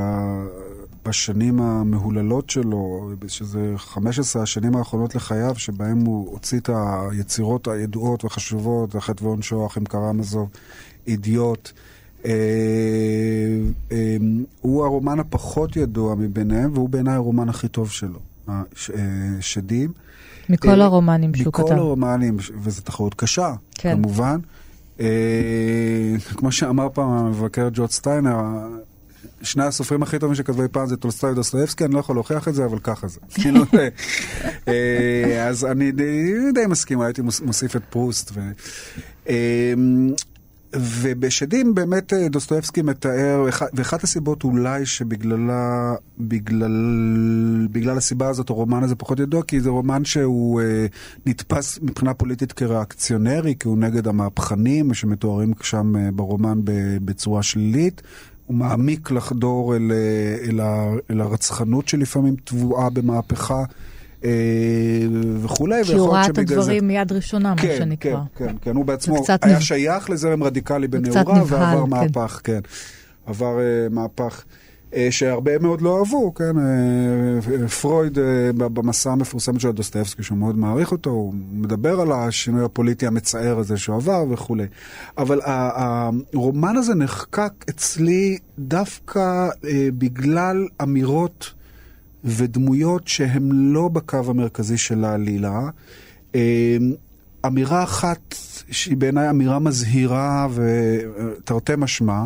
[SPEAKER 1] בשנים המהוללות שלו, שזה 15 השנים האחרונות לחייו, שבהם הוא הוציא את היצירות הידועות והחשובות, החטא ועונשו, אחים קרמזוב, אידיוט. אה, אה, הוא הרומן הפחות ידוע מביניהם, והוא בעיניי הרומן הכי טוב שלו, שדים.
[SPEAKER 2] מכל הרומנים שהוא כתב.
[SPEAKER 1] מכל הרומנים, וזו תחרות קשה, כן. כמובן. כמו שאמר פעם המבקר ג'ורג' סטיינר, שני הסופרים הכי טובים שכתבו פעם זה טולסטוי ודוסטויבסקי, אני לא יכול להוכיח את זה, אבל ככה זה. אה, אז אני די מסכים, הייתי מוסיף את פרוסט. ובשדים באמת אה, דוסטויבסקי מתאר, ואחת הסיבות אולי שבגללה, בגלל, בגלל הסיבה הזאת הרומן הזה פחות ידוע, כי זה רומן שהוא אה, נתפס מבחינה פוליטית כריאקציונרי, כי הוא נגד המהפכנים שמתוארים שם אה, ברומן בצורה שלילית. הוא מעמיק לחדור אל, אל, אל הרצחנות שלפעמים טבועה במהפכה. אה, וכולי.
[SPEAKER 2] כי הוא ראה את הדברים מיד ראשונה,
[SPEAKER 1] כן,
[SPEAKER 2] מה שנקרא.
[SPEAKER 1] כן, כן, כן, הוא בעצמו היה נב... שייך לזרם רדיקלי בנעורה, ועבר כן. מהפך, כן. עבר אה, מהפך. אה, שהרבה מאוד לא אהבו, כן? פרויד במסה המפורסם של דוסטויבסקי, שהוא מאוד מעריך אותו, הוא מדבר על השינוי הפוליטי המצער הזה שהוא עבר וכולי. אבל הרומן הזה נחקק אצלי דווקא בגלל אמירות ותדמויות שהן לא בקו המרכזי של העלילה. אמירה אחת שהיא בעיניי אמירה מזהירה ותרתי משמע,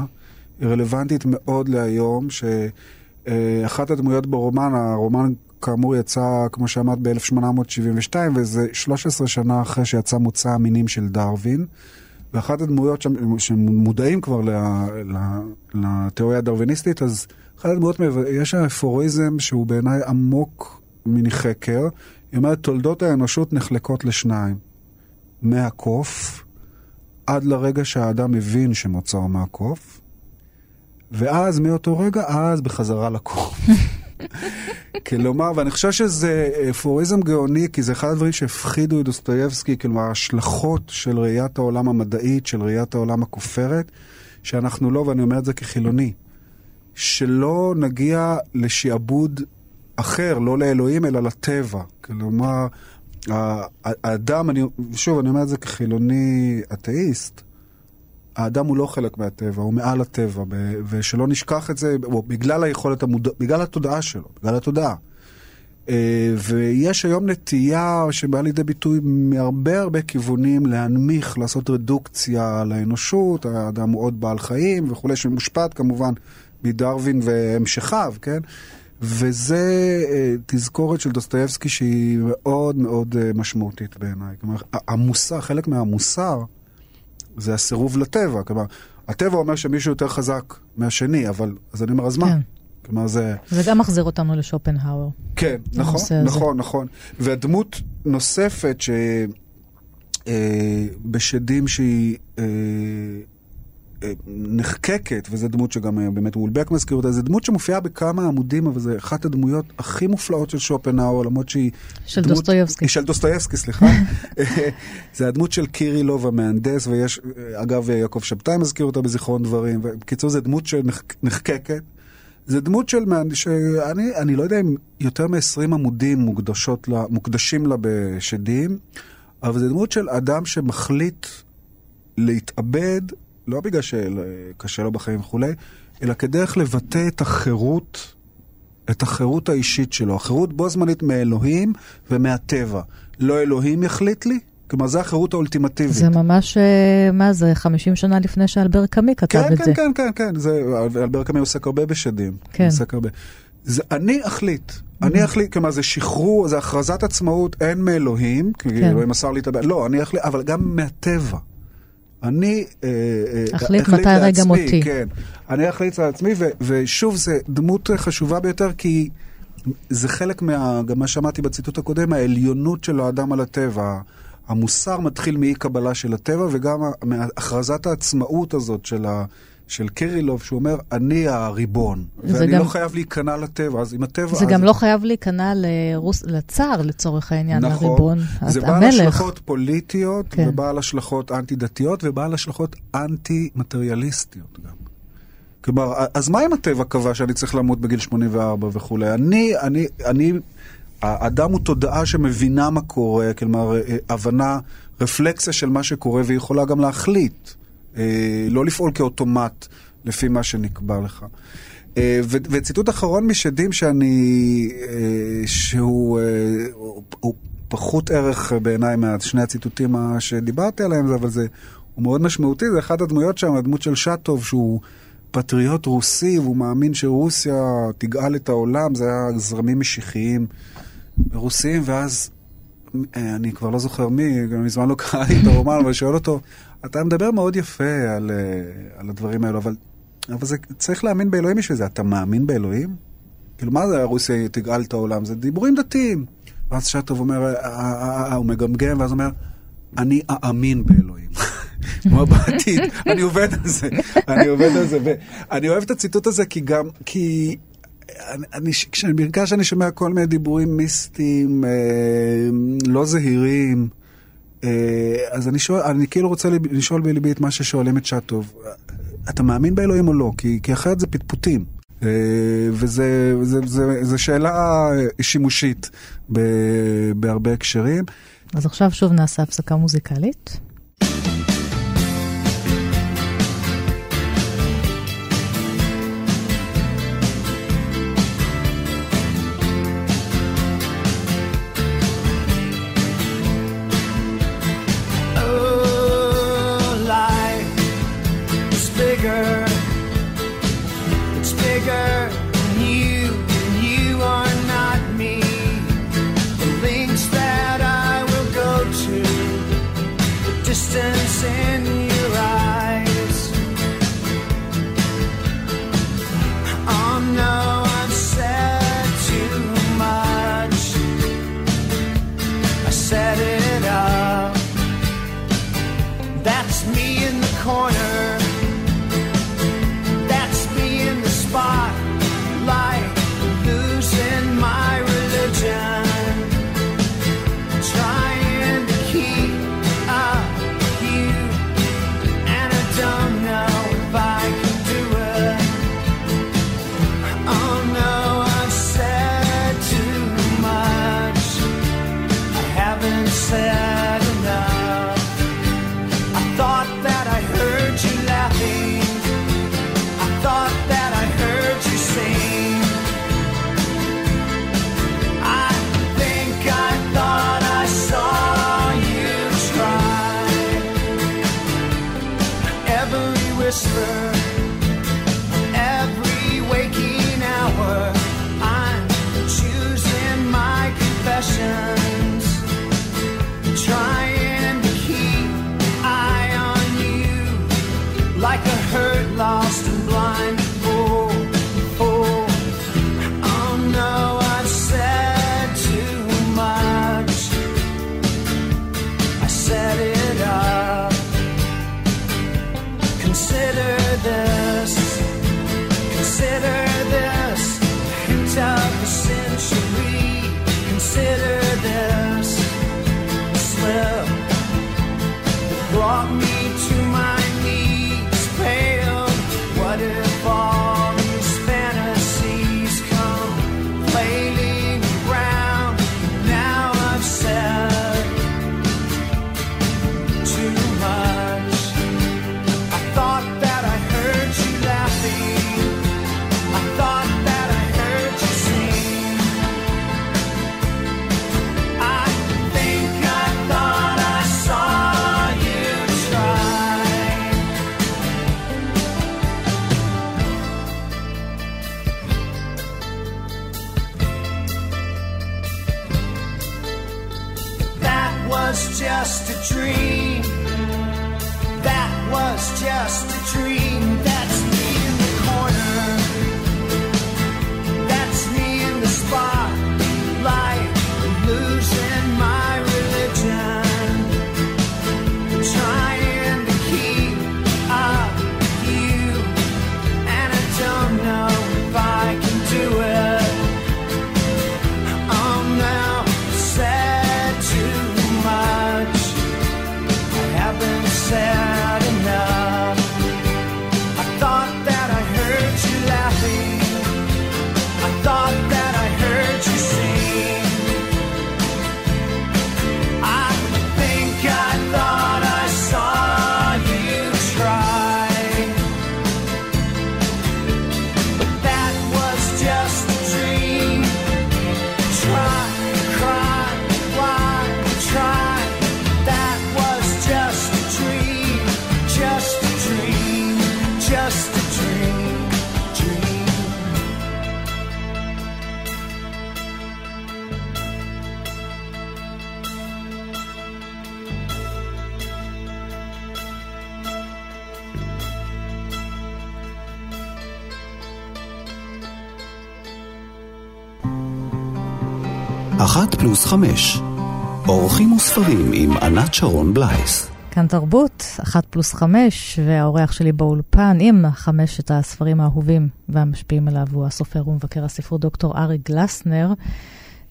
[SPEAKER 1] היא רלוונטית מאוד להיום, שאחת הדמויות ברומן, הרומן כאמור יצא, כמו שאמרת, ב-1872, וזה 13 שנה אחרי שיצא מוצא המינים של דרווין. ואחת הדמויות שמודעים כבר לתיאוריה הדרוויניסטית, אז אחת הדמויות, יש אפוריזם שהוא בעיניי עמוק מחקר. היא אומרת, תולדות האנושות נחלקות לשניים. מהקוף, עד לרגע שהאדם הבין שמוצאו מהקוף, ואז מאותו רגע, אז בחזרה לקום. כלומר, ואני חושב שזה אפוריזם גאוני, כי זה אחד הדברים שהפחידו את דוסטויבסקי, כלומר, ההשלכות של ראיית העולם המדעית, של ראיית העולם הכופרת, שאנחנו לא, ואני אומר את זה כחילוני, שלא נגיע לשעבוד אחר, לא לאלוהים, אלא לטבע. כלומר, האדם, אני, שוב, אני אומר את זה כחילוני אתאיסט, האדם הוא לא חלק מהטבע, הוא מעל הטבע, ושלא נשכח את זה, בגלל היכולת המודע... בגלל התודעה שלו, בגלל התודעה. אה, ויש היום נטייה שבאה לידי ביטוי מהרבה הרבה כיוונים להנמיך, לעשות רדוקציה לאנושות, האדם הוא עוד בעל חיים וכולי, שמושפעת כמובן מדרווין והמשכיו, כן? וזה אה, תזכורת של דוסטויבסקי שהיא מאוד מאוד אה, משמעותית בעיניי. כלומר, המוסר, חלק מהמוסר, זה הסירוב לטבע. כלומר, הטבע אומר שמישהו יותר חזק מהשני, אבל אז אני אומר, אז מה? כן. כלומר, זה...
[SPEAKER 2] זה גם מחזיר אותנו לשופנהאואר.
[SPEAKER 1] כן, נכון, נכון, נכון. והדמות נוספת ש... אה, בשדים שהיא אה, נחקקת, וזו דמות שגם אה, באמת וולבק מזכיר אותה, זו דמות שמופיעה בכמה עמודים, אבל זו אחת הדמויות הכי מופלאות של שופנאו, למרות שהיא...
[SPEAKER 2] של דמות, דוסטויבסקי.
[SPEAKER 1] של דוסטויבסקי, סליחה. זה הדמות של קירילוב המהנדס, ויש, אגב, יעקב שבתאי מזכיר אותה בזיכרון דברים. בקיצור, זו דמות שנחקקת. זו דמות של מהנדס, שאני אני לא יודע אם יותר מ-20 עמודים לה, מוקדשים לה בשדים, אבל זו דמות של אדם שמחליט להתאבד לא בגלל שקשה לו בחיים וכולי, אלא כדרך לבטא את החירות, את החירות האישית שלו. החירות בו זמנית מאלוהים ומהטבע. לא אלוהים יחליט לי, כלומר, זו החירות האולטימטיבית.
[SPEAKER 2] זה ממש, אה, מה זה, 50 שנה לפני שאלבר קאמי כתב
[SPEAKER 1] כן,
[SPEAKER 2] את
[SPEAKER 1] כן,
[SPEAKER 2] זה.
[SPEAKER 1] כן, כן, כן, זה, אלבר קאמי עוסק הרבה בשדים.
[SPEAKER 2] כן.
[SPEAKER 1] עוסק הרבה. זה, אני אחליט, אני mm-hmm. אחליט, כלומר זה שחרור, זה הכרזת עצמאות, אין מאלוהים, כי כן. אלוהים מסר לי את הבעיה, לא, אני אחליט, אבל גם מהטבע. אני
[SPEAKER 2] אה, אה, אחליט מתי רגע מותי.
[SPEAKER 1] כן, אני אחליט על עצמי, ו, ושוב, זו דמות חשובה ביותר, כי זה חלק מה... גם מה שאמרתי בציטוט הקודם, העליונות של האדם על הטבע. המוסר מתחיל מאי קבלה של הטבע, וגם מהכרזת העצמאות הזאת של ה... של קרילוב, שהוא אומר, אני הריבון, ואני גם... לא חייב להיכנע לטבע, אז אם הטבע...
[SPEAKER 2] זה אז... גם לא חייב להיכנע לרוס... לצאר, לצורך העניין,
[SPEAKER 1] נכון.
[SPEAKER 2] הריבון,
[SPEAKER 1] זה בעל השלכות פוליטיות, כן. ובעל השלכות אנטי-דתיות, ובעל השלכות אנטי-מטריאליסטיות גם. כלומר, אז מה אם הטבע קבע שאני צריך למות בגיל 84 וכולי? אני, אני, אני, האדם הוא תודעה שמבינה מה קורה, כלומר, אה, הבנה, רפלקסיה של מה שקורה, והיא יכולה גם להחליט, לא לפעול כאוטומט לפי מה שנקבע לך. אה, וציטוט אחרון משדים שאני, שהוא הוא פחות ערך בעיניי משני הציטוטים שדיברתי עליהם, אבל זה, הוא מאוד משמעותי, זה אחת הדמויות שם, הדמות של שטוב, שהוא... פטריוט רוסי, והוא מאמין שרוסיה תגאל את העולם, זה היה זרמים משיחיים רוסיים, ואז, אה, אני כבר לא זוכר מי, גם מזמן לא קראתי את הרומן, אבל שואל אותו, אתה מדבר מאוד יפה על, אה, על הדברים האלו, אבל, אבל זה, צריך להאמין באלוהים בשביל זה. אתה מאמין באלוהים? כאילו, מה זה רוסיה תגאל את העולם? זה דיבורים דתיים. ואז שטוב אומר, אה, הוא מגמגם, ואז אומר, אני אאמין באלוהים. כמו בעתיד, אני עובד על זה, אני עובד על זה, ואני אוהב את הציטוט הזה כי גם, כי אני, אני, כשאני, בעיקר שאני שומע כל מיני דיבורים מיסטיים, אה, לא זהירים, אה, אז אני שואל, אני כאילו רוצה לשאול בליבי את מה ששואלים את שטוב, אתה מאמין באלוהים או לא? כי, כי אחרת זה פטפוטים. אה, וזו שאלה שימושית בהרבה הקשרים.
[SPEAKER 4] אז עכשיו שוב נעשה הפסקה מוזיקלית.
[SPEAKER 5] אחת פלוס חמש. אורחים וספרים עם ענת שרון בלייס.
[SPEAKER 2] כאן תרבות, אחת פלוס חמש, והאורח שלי באולפן עם חמשת הספרים האהובים והמשפיעים עליו הוא הסופר ומבקר הספרות דוקטור ארי גלסנר.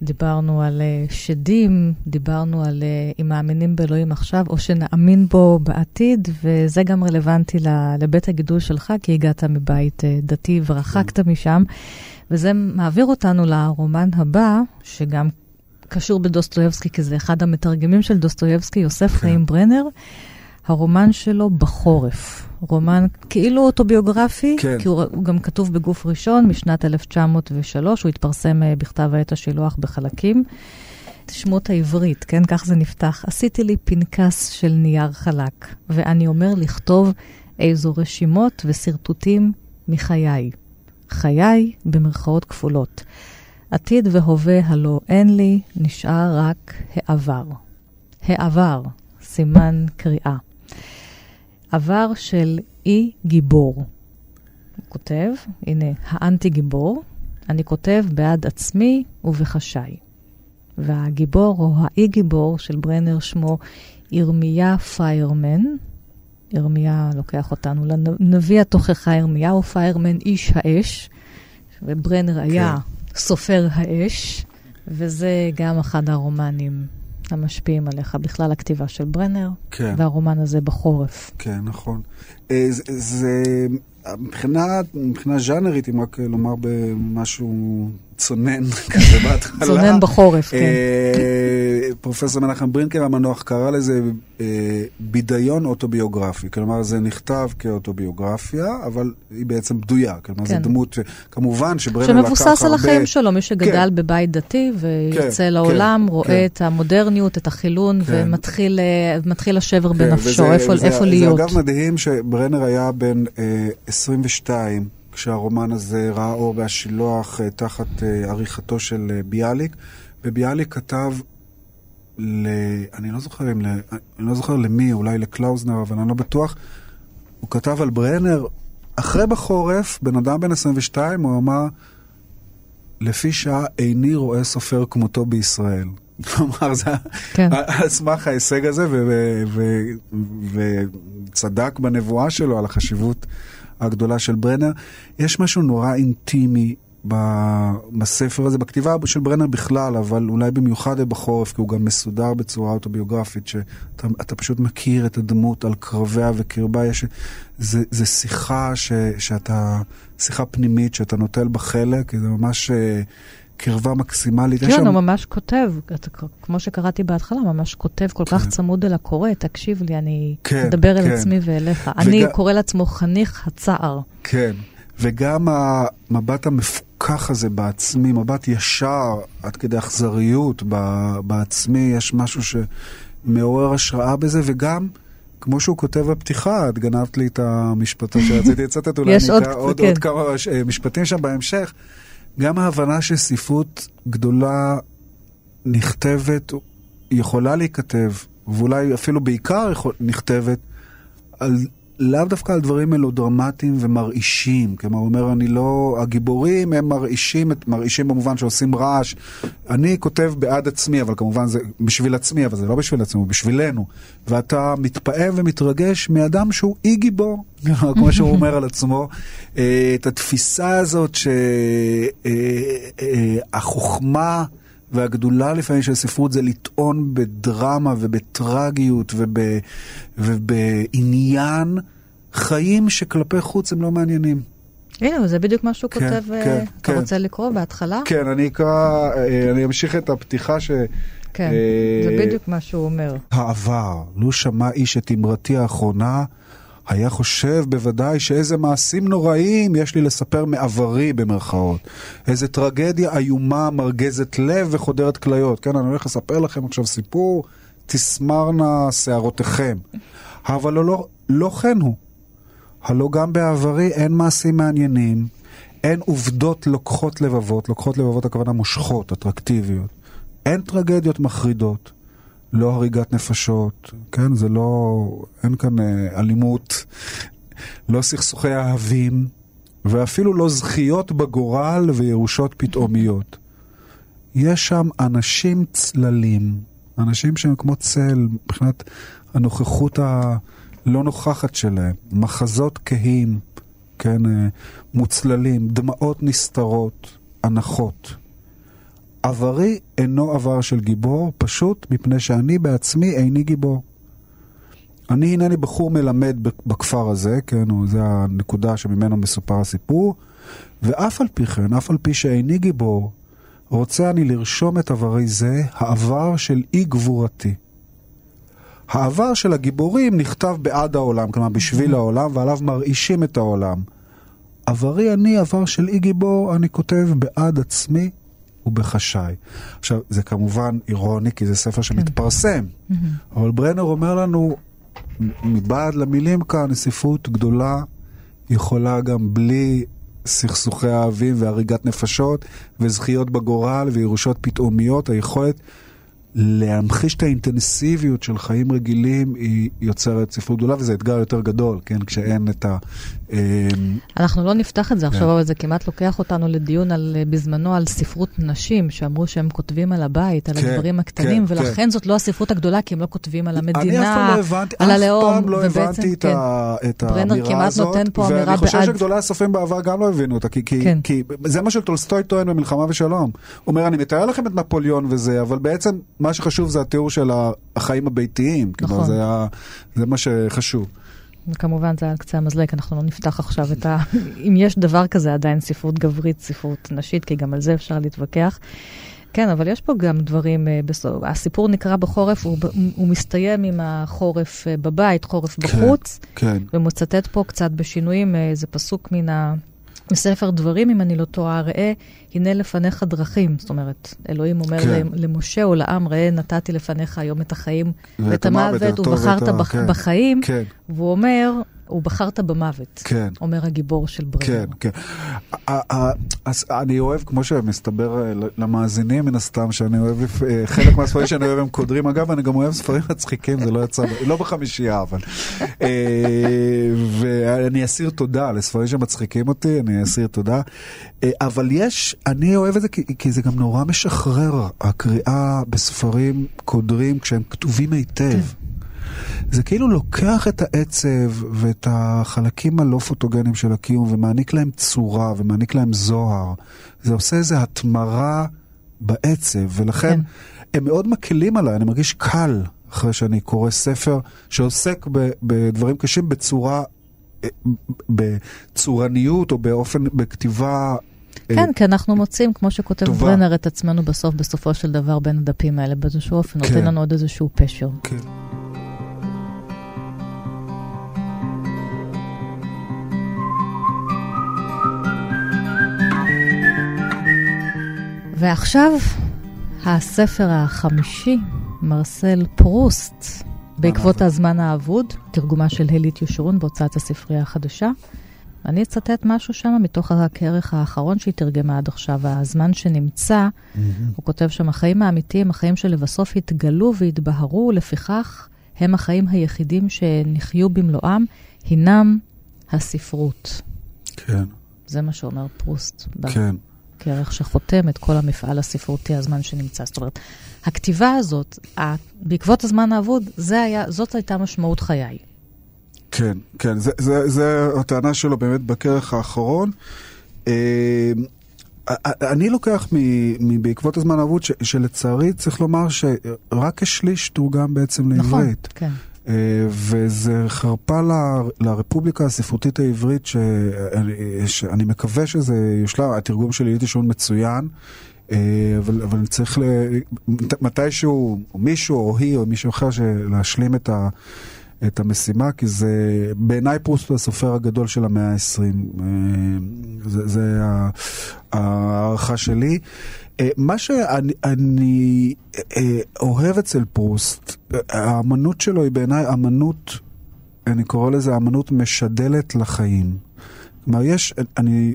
[SPEAKER 2] דיברנו על uh, שדים, דיברנו על uh, אם מאמינים באלוהים עכשיו או שנאמין בו בעתיד, וזה גם רלוונטי לבית הגידול שלך, כי הגעת מבית uh, דתי ורחקת משם. וזה מעביר אותנו לרומן הבא, שגם קשור בדוסטויבסקי, כי זה אחד המתרגמים של דוסטויבסקי, יוסף כן. חיים ברנר. הרומן שלו בחורף. רומן כאילו אוטוביוגרפי, כן. כי הוא, הוא גם כתוב בגוף ראשון משנת 1903, הוא התפרסם uh, בכתב העת השילוח בחלקים. שמות העברית, כן? כך זה נפתח. עשיתי לי פנקס של נייר חלק, ואני אומר לכתוב איזו רשימות ושרטוטים מחיי. חיי במרכאות כפולות. עתיד והווה הלא אין לי, נשאר רק העבר. העבר, סימן קריאה. עבר של אי גיבור. הוא כותב, הנה, האנטי גיבור, אני כותב בעד עצמי ובחשאי. והגיבור או האי גיבור של ברנר שמו ירמיה פיירמן. ירמיה לוקח אותנו לנביא התוכחה ירמיהו פיירמן, איש האש, וברנר היה כן. סופר האש, וזה גם אחד הרומנים המשפיעים עליך, בכלל הכתיבה של ברנר, כן. והרומן הזה בחורף.
[SPEAKER 1] כן, נכון. אה, זה, זה מבחינה, מבחינה ז'אנרית, אם רק לומר במשהו צונן כזה בהתחלה.
[SPEAKER 2] צונן בחורף, כן.
[SPEAKER 1] אה, פרופסור מנחם ברינקר המנוח קרא לזה אה, בידיון אוטוביוגרפי. כלומר, זה נכתב כאוטוביוגרפיה, אבל היא בעצם בדויה. כלומר, זו כן. דמות, כמובן שברנר לקח הרבה...
[SPEAKER 2] שמבוסס על החיים שלו, מי שגדל כן. בבית דתי ויוצא לעולם, רואה את המודרניות, את החילון, ומתחיל השבר בנפשו, איפה להיות.
[SPEAKER 1] זה אגב מדהים שברנר היה בן 22. כשהרומן הזה ראה אור בהשילוח אה, תחת אה, עריכתו של אה, ביאליק, וביאליק כתב ל... אני לא זוכר אם ל... אני לא זוכר למי, אולי לקלאוזנר, אבל אני לא בטוח. הוא כתב על ברנר, אחרי בחורף, בן אדם בן 22, הוא אמר, לפי שעה איני רואה סופר כמותו בישראל. כלומר, זה כן. על סמך ההישג הזה, וצדק בנבואה שלו על החשיבות הגדולה של ברנר. יש משהו נורא אינטימי בספר הזה, בכתיבה של ברנר בכלל, אבל אולי במיוחד בחורף, כי הוא גם מסודר בצורה אוטוביוגרפית, שאתה פשוט מכיר את הדמות על קרביה וקרבה. יש, זה, זה שיחה ש, שאתה, שיחה פנימית שאתה נוטל בה חלק, זה ממש אה, קרבה מקסימלית.
[SPEAKER 2] כן, שם... הוא ממש כותב, כמו שקראתי בהתחלה, ממש כותב כל כן. כך צמוד אל הקורא, תקשיב לי, אני כן, אדבר כן. אל עצמי ואליך. וג... אני קורא לעצמו חניך הצער.
[SPEAKER 1] כן, וגם המבט המפוכח הזה בעצמי, מבט ישר, עד כדי אכזריות בעצמי, יש משהו שמעורר השראה בזה, וגם... כמו שהוא כותב בפתיחה, את גנבת לי את המשפטים שרציתי לצטט, אולי אני אקרא עוד, כן. עוד כמה אה, משפטים שם בהמשך. גם ההבנה שספרות גדולה נכתבת, יכולה להיכתב, ואולי אפילו בעיקר יכול, נכתבת, על, לאו דווקא על דברים מלודרמטיים ומרעישים. כלומר, הוא אומר, אני לא... הגיבורים הם מרעישים, מרעישים במובן שעושים רעש. אני כותב בעד עצמי, אבל כמובן זה בשביל עצמי, אבל זה לא בשביל עצמי, הוא בשבילנו. ואתה מתפעם ומתרגש מאדם שהוא אי גיבור, כמו שהוא אומר על עצמו. אה, את התפיסה הזאת שהחוכמה... אה, אה, והגדולה לפעמים של הספרות זה לטעון בדרמה ובטרגיות וב, ובעניין חיים שכלפי חוץ הם לא מעניינים.
[SPEAKER 2] הנה, זה בדיוק מה שהוא כן, כותב, כן, אה, אתה כן. רוצה לקרוא בהתחלה?
[SPEAKER 1] כן, אני אקרא, אה, אני אמשיך את הפתיחה ש...
[SPEAKER 2] כן, אה, זה בדיוק מה שהוא אומר.
[SPEAKER 1] העבר, לו שמע איש את אמרתי האחרונה, היה חושב בוודאי שאיזה מעשים נוראים יש לי לספר מעברי במרכאות. איזה טרגדיה איומה מרגזת לב וחודרת כליות. כן, אני הולך לספר לכם עכשיו סיפור, תסמרנה שערותיכם. אבל לא, לא, כן הוא. הלא גם בעברי אין מעשים מעניינים, אין עובדות לוקחות לבבות, לוקחות לבבות הכוונה מושכות, אטרקטיביות. אין טרגדיות מחרידות. לא הריגת נפשות, כן? זה לא, אין כאן אה, אלימות, לא סכסוכי אהבים, ואפילו לא זכיות בגורל וירושות פתאומיות. יש שם אנשים צללים, אנשים שהם כמו צל מבחינת הנוכחות הלא נוכחת שלהם, מחזות כהים, כן, אה, מוצללים, דמעות נסתרות, הנחות. עברי אינו עבר של גיבור, פשוט מפני שאני בעצמי איני גיבור. אני הנני בחור מלמד בכפר הזה, כן, זו הנקודה שממנו מסופר הסיפור, ואף על פי כן, אף על פי שאיני גיבור, רוצה אני לרשום את עברי זה, העבר של אי גבורתי. העבר של הגיבורים נכתב בעד העולם, כלומר בשביל העולם, ועליו מרעישים את העולם. עברי אני עבר של אי גיבור, אני כותב בעד עצמי ובחשאי. עכשיו, זה כמובן אירוני, כי זה ספר כן. שמתפרסם. אבל ברנר אומר לנו, מבעד למילים כאן, ספרות גדולה יכולה גם בלי סכסוכי האבים והריגת נפשות וזכיות בגורל וירושות פתאומיות, היכולת להמחיש את האינטנסיביות של חיים רגילים היא יוצרת ספרות גדולה, וזה אתגר יותר גדול, כן? כשאין את ה...
[SPEAKER 2] אנחנו לא נפתח את זה עכשיו, כן. אבל זה כמעט לוקח אותנו לדיון על, בזמנו על ספרות נשים, שאמרו שהם כותבים על הבית, על כן, הדברים הקטנים, כן, ולכן כן. זאת לא הספרות הגדולה, כי הם לא כותבים על המדינה,
[SPEAKER 1] אני לא על הלאום. אף פעם לא הבנתי את. ה, את האמירה הזאת. ברנר כמעט נותן פה אמירה בעד. ואני חושב שגדולי הסופרים בעבר גם לא הבינו אותה, כי, זה מה שטולסטוי טוען במלחמה ושלום. הוא אומר, אני מתאר לכם את נפוליאון וזה, אבל בעצם מה שחשוב זה התיאור של החיים הביתיים. נכון. זה מה שחשוב.
[SPEAKER 2] וכמובן זה על קצה המזלג, אנחנו לא נפתח עכשיו את ה... אם יש דבר כזה עדיין ספרות גברית, ספרות נשית, כי גם על זה אפשר להתווכח. כן, אבל יש פה גם דברים, אה, בסוף, הסיפור נקרא בחורף, הוא, הוא מסתיים עם החורף אה, בבית, חורף כן, בחוץ,
[SPEAKER 1] כן.
[SPEAKER 2] ומצטט פה קצת בשינויים, אה, איזה פסוק מן ה... מספר דברים, אם אני לא טועה, ראה, הנה לפניך דרכים. זאת אומרת, אלוהים אומר כן. למשה או לעם, ראה, נתתי לפניך היום את החיים ואת המוות, ובחרת בח, כן. בחיים. כן. והוא אומר, ובחרת במוות, כן. אומר הגיבור של ברנר.
[SPEAKER 1] כן, כן. אז אני אוהב, כמו שמסתבר אה, למאזינים מן הסתם, שאני אוהב, אה, חלק מהספרים שאני אוהב הם קודרים. אגב, אני גם אוהב ספרים מצחיקים, זה לא יצא, לא בחמישייה, אבל. אה, ואני אסיר תודה לספרים שמצחיקים אותי, אני אסיר תודה. אבל יש, אני אוהב את זה כי, כי זה גם נורא משחרר, הקריאה בספרים קודרים כשהם כתובים היטב. זה כאילו לוקח את העצב ואת החלקים הלא פוטוגנים של הקיום ומעניק להם צורה ומעניק להם זוהר. זה עושה איזו התמרה בעצב, ולכן כן. הם מאוד מקלים עליי, אני מרגיש קל אחרי שאני קורא ספר שעוסק בדברים קשים בצורה, אה, בצורניות או באופן, בכתיבה
[SPEAKER 2] אה, כן, כי אנחנו מוצאים, כמו שכותב ברנר, את עצמנו בסוף, בסופו של דבר, בין הדפים האלה, באיזשהו אופן, כן. נותן לנו עוד איזשהו פשר.
[SPEAKER 1] כן.
[SPEAKER 2] ועכשיו, הספר החמישי, מרסל פרוסט, בעקבות הזמן האבוד, תרגומה של הלית יושרון בהוצאת הספרייה החדשה. אני אצטט משהו שם מתוך הכרך האחרון שהיא תרגמה עד עכשיו, הזמן שנמצא, mm-hmm. הוא כותב שם, החיים האמיתיים, החיים שלבסוף התגלו והתבהרו, לפיכך הם החיים היחידים שנחיה במלואם, הינם הספרות.
[SPEAKER 1] כן.
[SPEAKER 2] זה מה שאומר פרוסט.
[SPEAKER 1] כן.
[SPEAKER 2] כערך שחותם את כל המפעל הספרותי, הזמן שנמצא. זאת אומרת, הכתיבה הזאת, בעקבות הזמן האבוד, היה, זאת הייתה משמעות חיי.
[SPEAKER 1] כן, כן, זה, זה, זה הטענה שלו באמת בכרך האחרון. אה, אני לוקח מ, בעקבות הזמן האבוד, שלצערי צריך לומר שרק כשליש תורגם בעצם לעברית. נכון,
[SPEAKER 2] כן.
[SPEAKER 1] אה, וזה חרפה לרפובליקה הספרותית העברית, שאני, שאני מקווה שזה יושלם, התרגום של יהודי שעון מצוין. אה, אבל, אבל צריך ל... מתישהו, או מישהו, או היא, או מישהו אחר, להשלים את, ה, את המשימה, כי זה בעיניי פרוסט הוא הסופר הגדול של המאה ה-20. אה, זה, זה ההערכה שלי. אה, מה שאני אה, אוהב אצל פרוסט, האמנות שלו היא בעיניי אמנות, אני קורא לזה אמנות משדלת לחיים. כלומר, יש, אני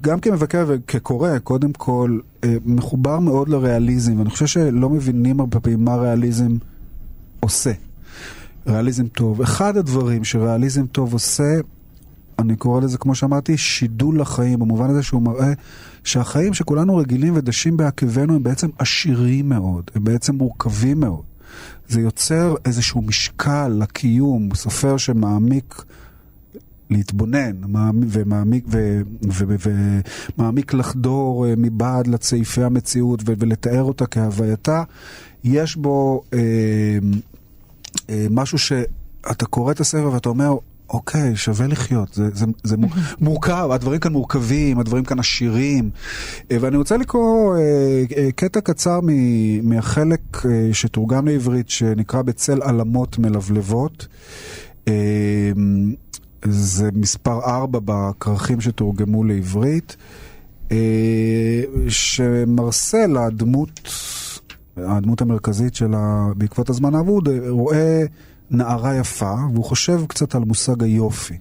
[SPEAKER 1] גם כמבקר וכקורא, קודם כל, מחובר מאוד לריאליזם, ואני חושב שלא מבינים הרבה פעמים מה ריאליזם עושה. ריאליזם טוב. אחד הדברים שריאליזם טוב עושה, אני קורא לזה, כמו שאמרתי, שידול לחיים, במובן הזה שהוא מראה שהחיים שכולנו רגילים ודשים בעקבנו הם בעצם עשירים מאוד, הם בעצם מורכבים מאוד. זה יוצר איזשהו משקל לקיום, סופר שמעמיק להתבונן ומעמיק, ו, ו, ו, ומעמיק לחדור אה, מבעד לצעיפי המציאות ולתאר אותה כהווייתה, יש בו אה, אה, משהו שאתה קורא את הספר ואתה אומר, אוקיי, שווה לחיות, זה, זה, זה מורכב, הדברים כאן מורכבים, הדברים כאן עשירים. אה, ואני רוצה לקרוא אה, אה, קטע קצר מ, מהחלק שתורגם לעברית, שנקרא בצל עלמות מלבלבות. זה מספר 4 בכרכים שתורגמו לעברית, שמרסל, הדמות, הדמות המרכזית שלה בעקבות הזמן האבוד, רואה נערה יפה, והוא חושב קצת על מושג היופי.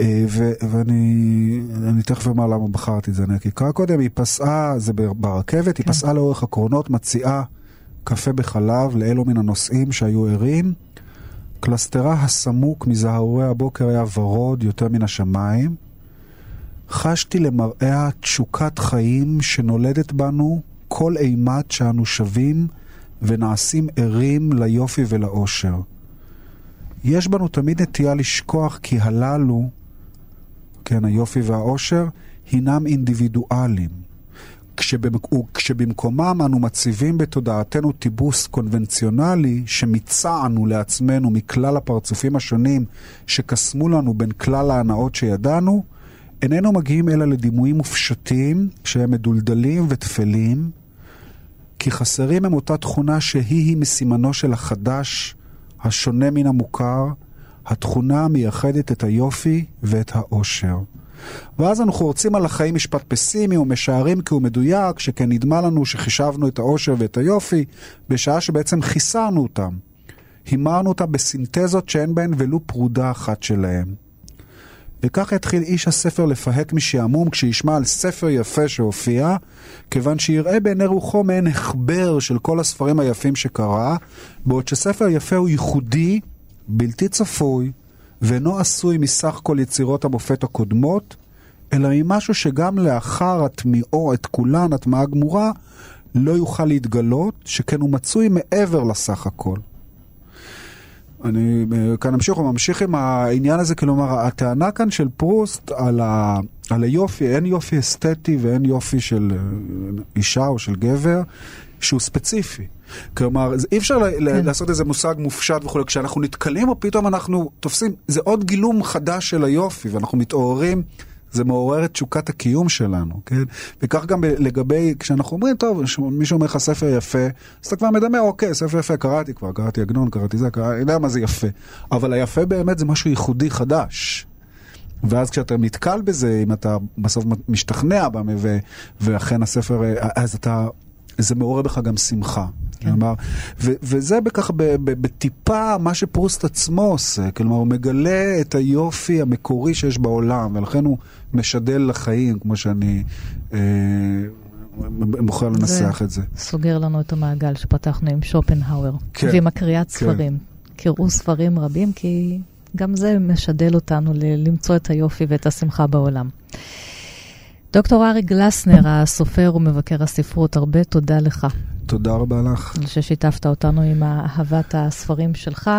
[SPEAKER 1] אה, ו- ואני תכף אומר למה בחרתי את זה, אני אקרא קודם, היא פסעה, זה ברכבת, היא כן. פסעה לאורך הקרונות, מציעה קפה בחלב לאלו מן הנוסעים שהיו ערים. קלסטרה הסמוק מזהרורי הבוקר היה ורוד יותר מן השמיים. חשתי למראיה תשוקת חיים שנולדת בנו כל אימת שאנו שווים ונעשים ערים ליופי ולאושר. יש בנו תמיד נטייה לשכוח כי הללו, כן, היופי והאושר, הינם אינדיבידואלים. כשבמקומם אנו מציבים בתודעתנו טיבוס קונבנציונלי שמיצענו לעצמנו מכלל הפרצופים השונים שקסמו לנו בין כלל ההנאות שידענו, איננו מגיעים אלא לדימויים מופשטים שהם מדולדלים וטפלים, כי חסרים הם אותה תכונה שהיא-היא מסימנו של החדש, השונה מן המוכר, התכונה המייחדת את היופי ואת האושר. ואז אנחנו חורצים על החיים משפט פסימי ומשערים כי הוא מדויק, שכן נדמה לנו שחישבנו את העושר ואת היופי, בשעה שבעצם חיסרנו אותם. הימרנו אותם בסינתזות שאין בהן ולו פרודה אחת שלהם. וכך יתחיל איש הספר לפהק משעמום כשישמע על ספר יפה שהופיע, כיוון שיראה בעיני רוחו מעין החבר של כל הספרים היפים שקרא, בעוד שספר יפה הוא ייחודי, בלתי צפוי, ואינו עשוי מסך כל יצירות המופת הקודמות, אלא ממשהו שגם לאחר הטמיעו את כולן, הטמעה גמורה, לא יוכל להתגלות, שכן הוא מצוי מעבר לסך הכל. אני אה, כאן אמשיך וממשיך עם העניין הזה, כלומר, הטענה כאן של פרוסט על, ה, על היופי, אין יופי אסתטי ואין יופי של אה, אישה או של גבר, שהוא ספציפי. כלומר, אי אפשר כן. לעשות איזה מושג מופשט וכולי. כשאנחנו נתקלים בו, פתאום אנחנו תופסים, זה עוד גילום חדש של היופי, ואנחנו מתעוררים. זה מעורר את תשוקת הקיום שלנו, כן? וכך גם לגבי, כשאנחנו אומרים, טוב, מישהו אומר לך ספר יפה, אז אתה כבר מדמה, אוקיי, ספר יפה, קראתי כבר, קראתי עגנון, קראתי זה, קראתי, יודע מה זה יפה. אבל היפה באמת זה משהו ייחודי חדש. ואז כשאתה נתקל בזה, אם אתה בסוף משתכנע בה, ואכן הספר, אז אתה, זה מעורר בך גם שמחה. כן. כלומר, ו- וזה ככה בטיפה מה שפרוסט עצמו עושה, כלומר הוא מגלה את היופי המקורי שיש בעולם, ולכן הוא משדל לחיים, כמו שאני אה, מוכר לנסח את זה.
[SPEAKER 2] סוגר לנו את המעגל שפתחנו עם שופנהאואר, כן, ועם הקריאת כן. ספרים. קראו ספרים רבים, כי גם זה משדל אותנו ל- למצוא את היופי ואת השמחה בעולם. דוקטור ארי גלסנר, הסופר ומבקר הספרות, הרבה תודה לך.
[SPEAKER 1] תודה רבה לך.
[SPEAKER 2] על ששיתפת אותנו עם אהבת הספרים שלך.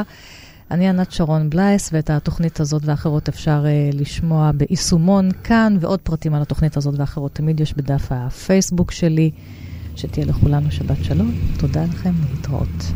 [SPEAKER 2] אני ענת שרון בלייס, ואת התוכנית הזאת ואחרות אפשר uh, לשמוע ביישומון כאן, ועוד פרטים על התוכנית הזאת ואחרות תמיד יש בדף הפייסבוק שלי. שתהיה לכולנו שבת שלום. תודה לכם, להתראות.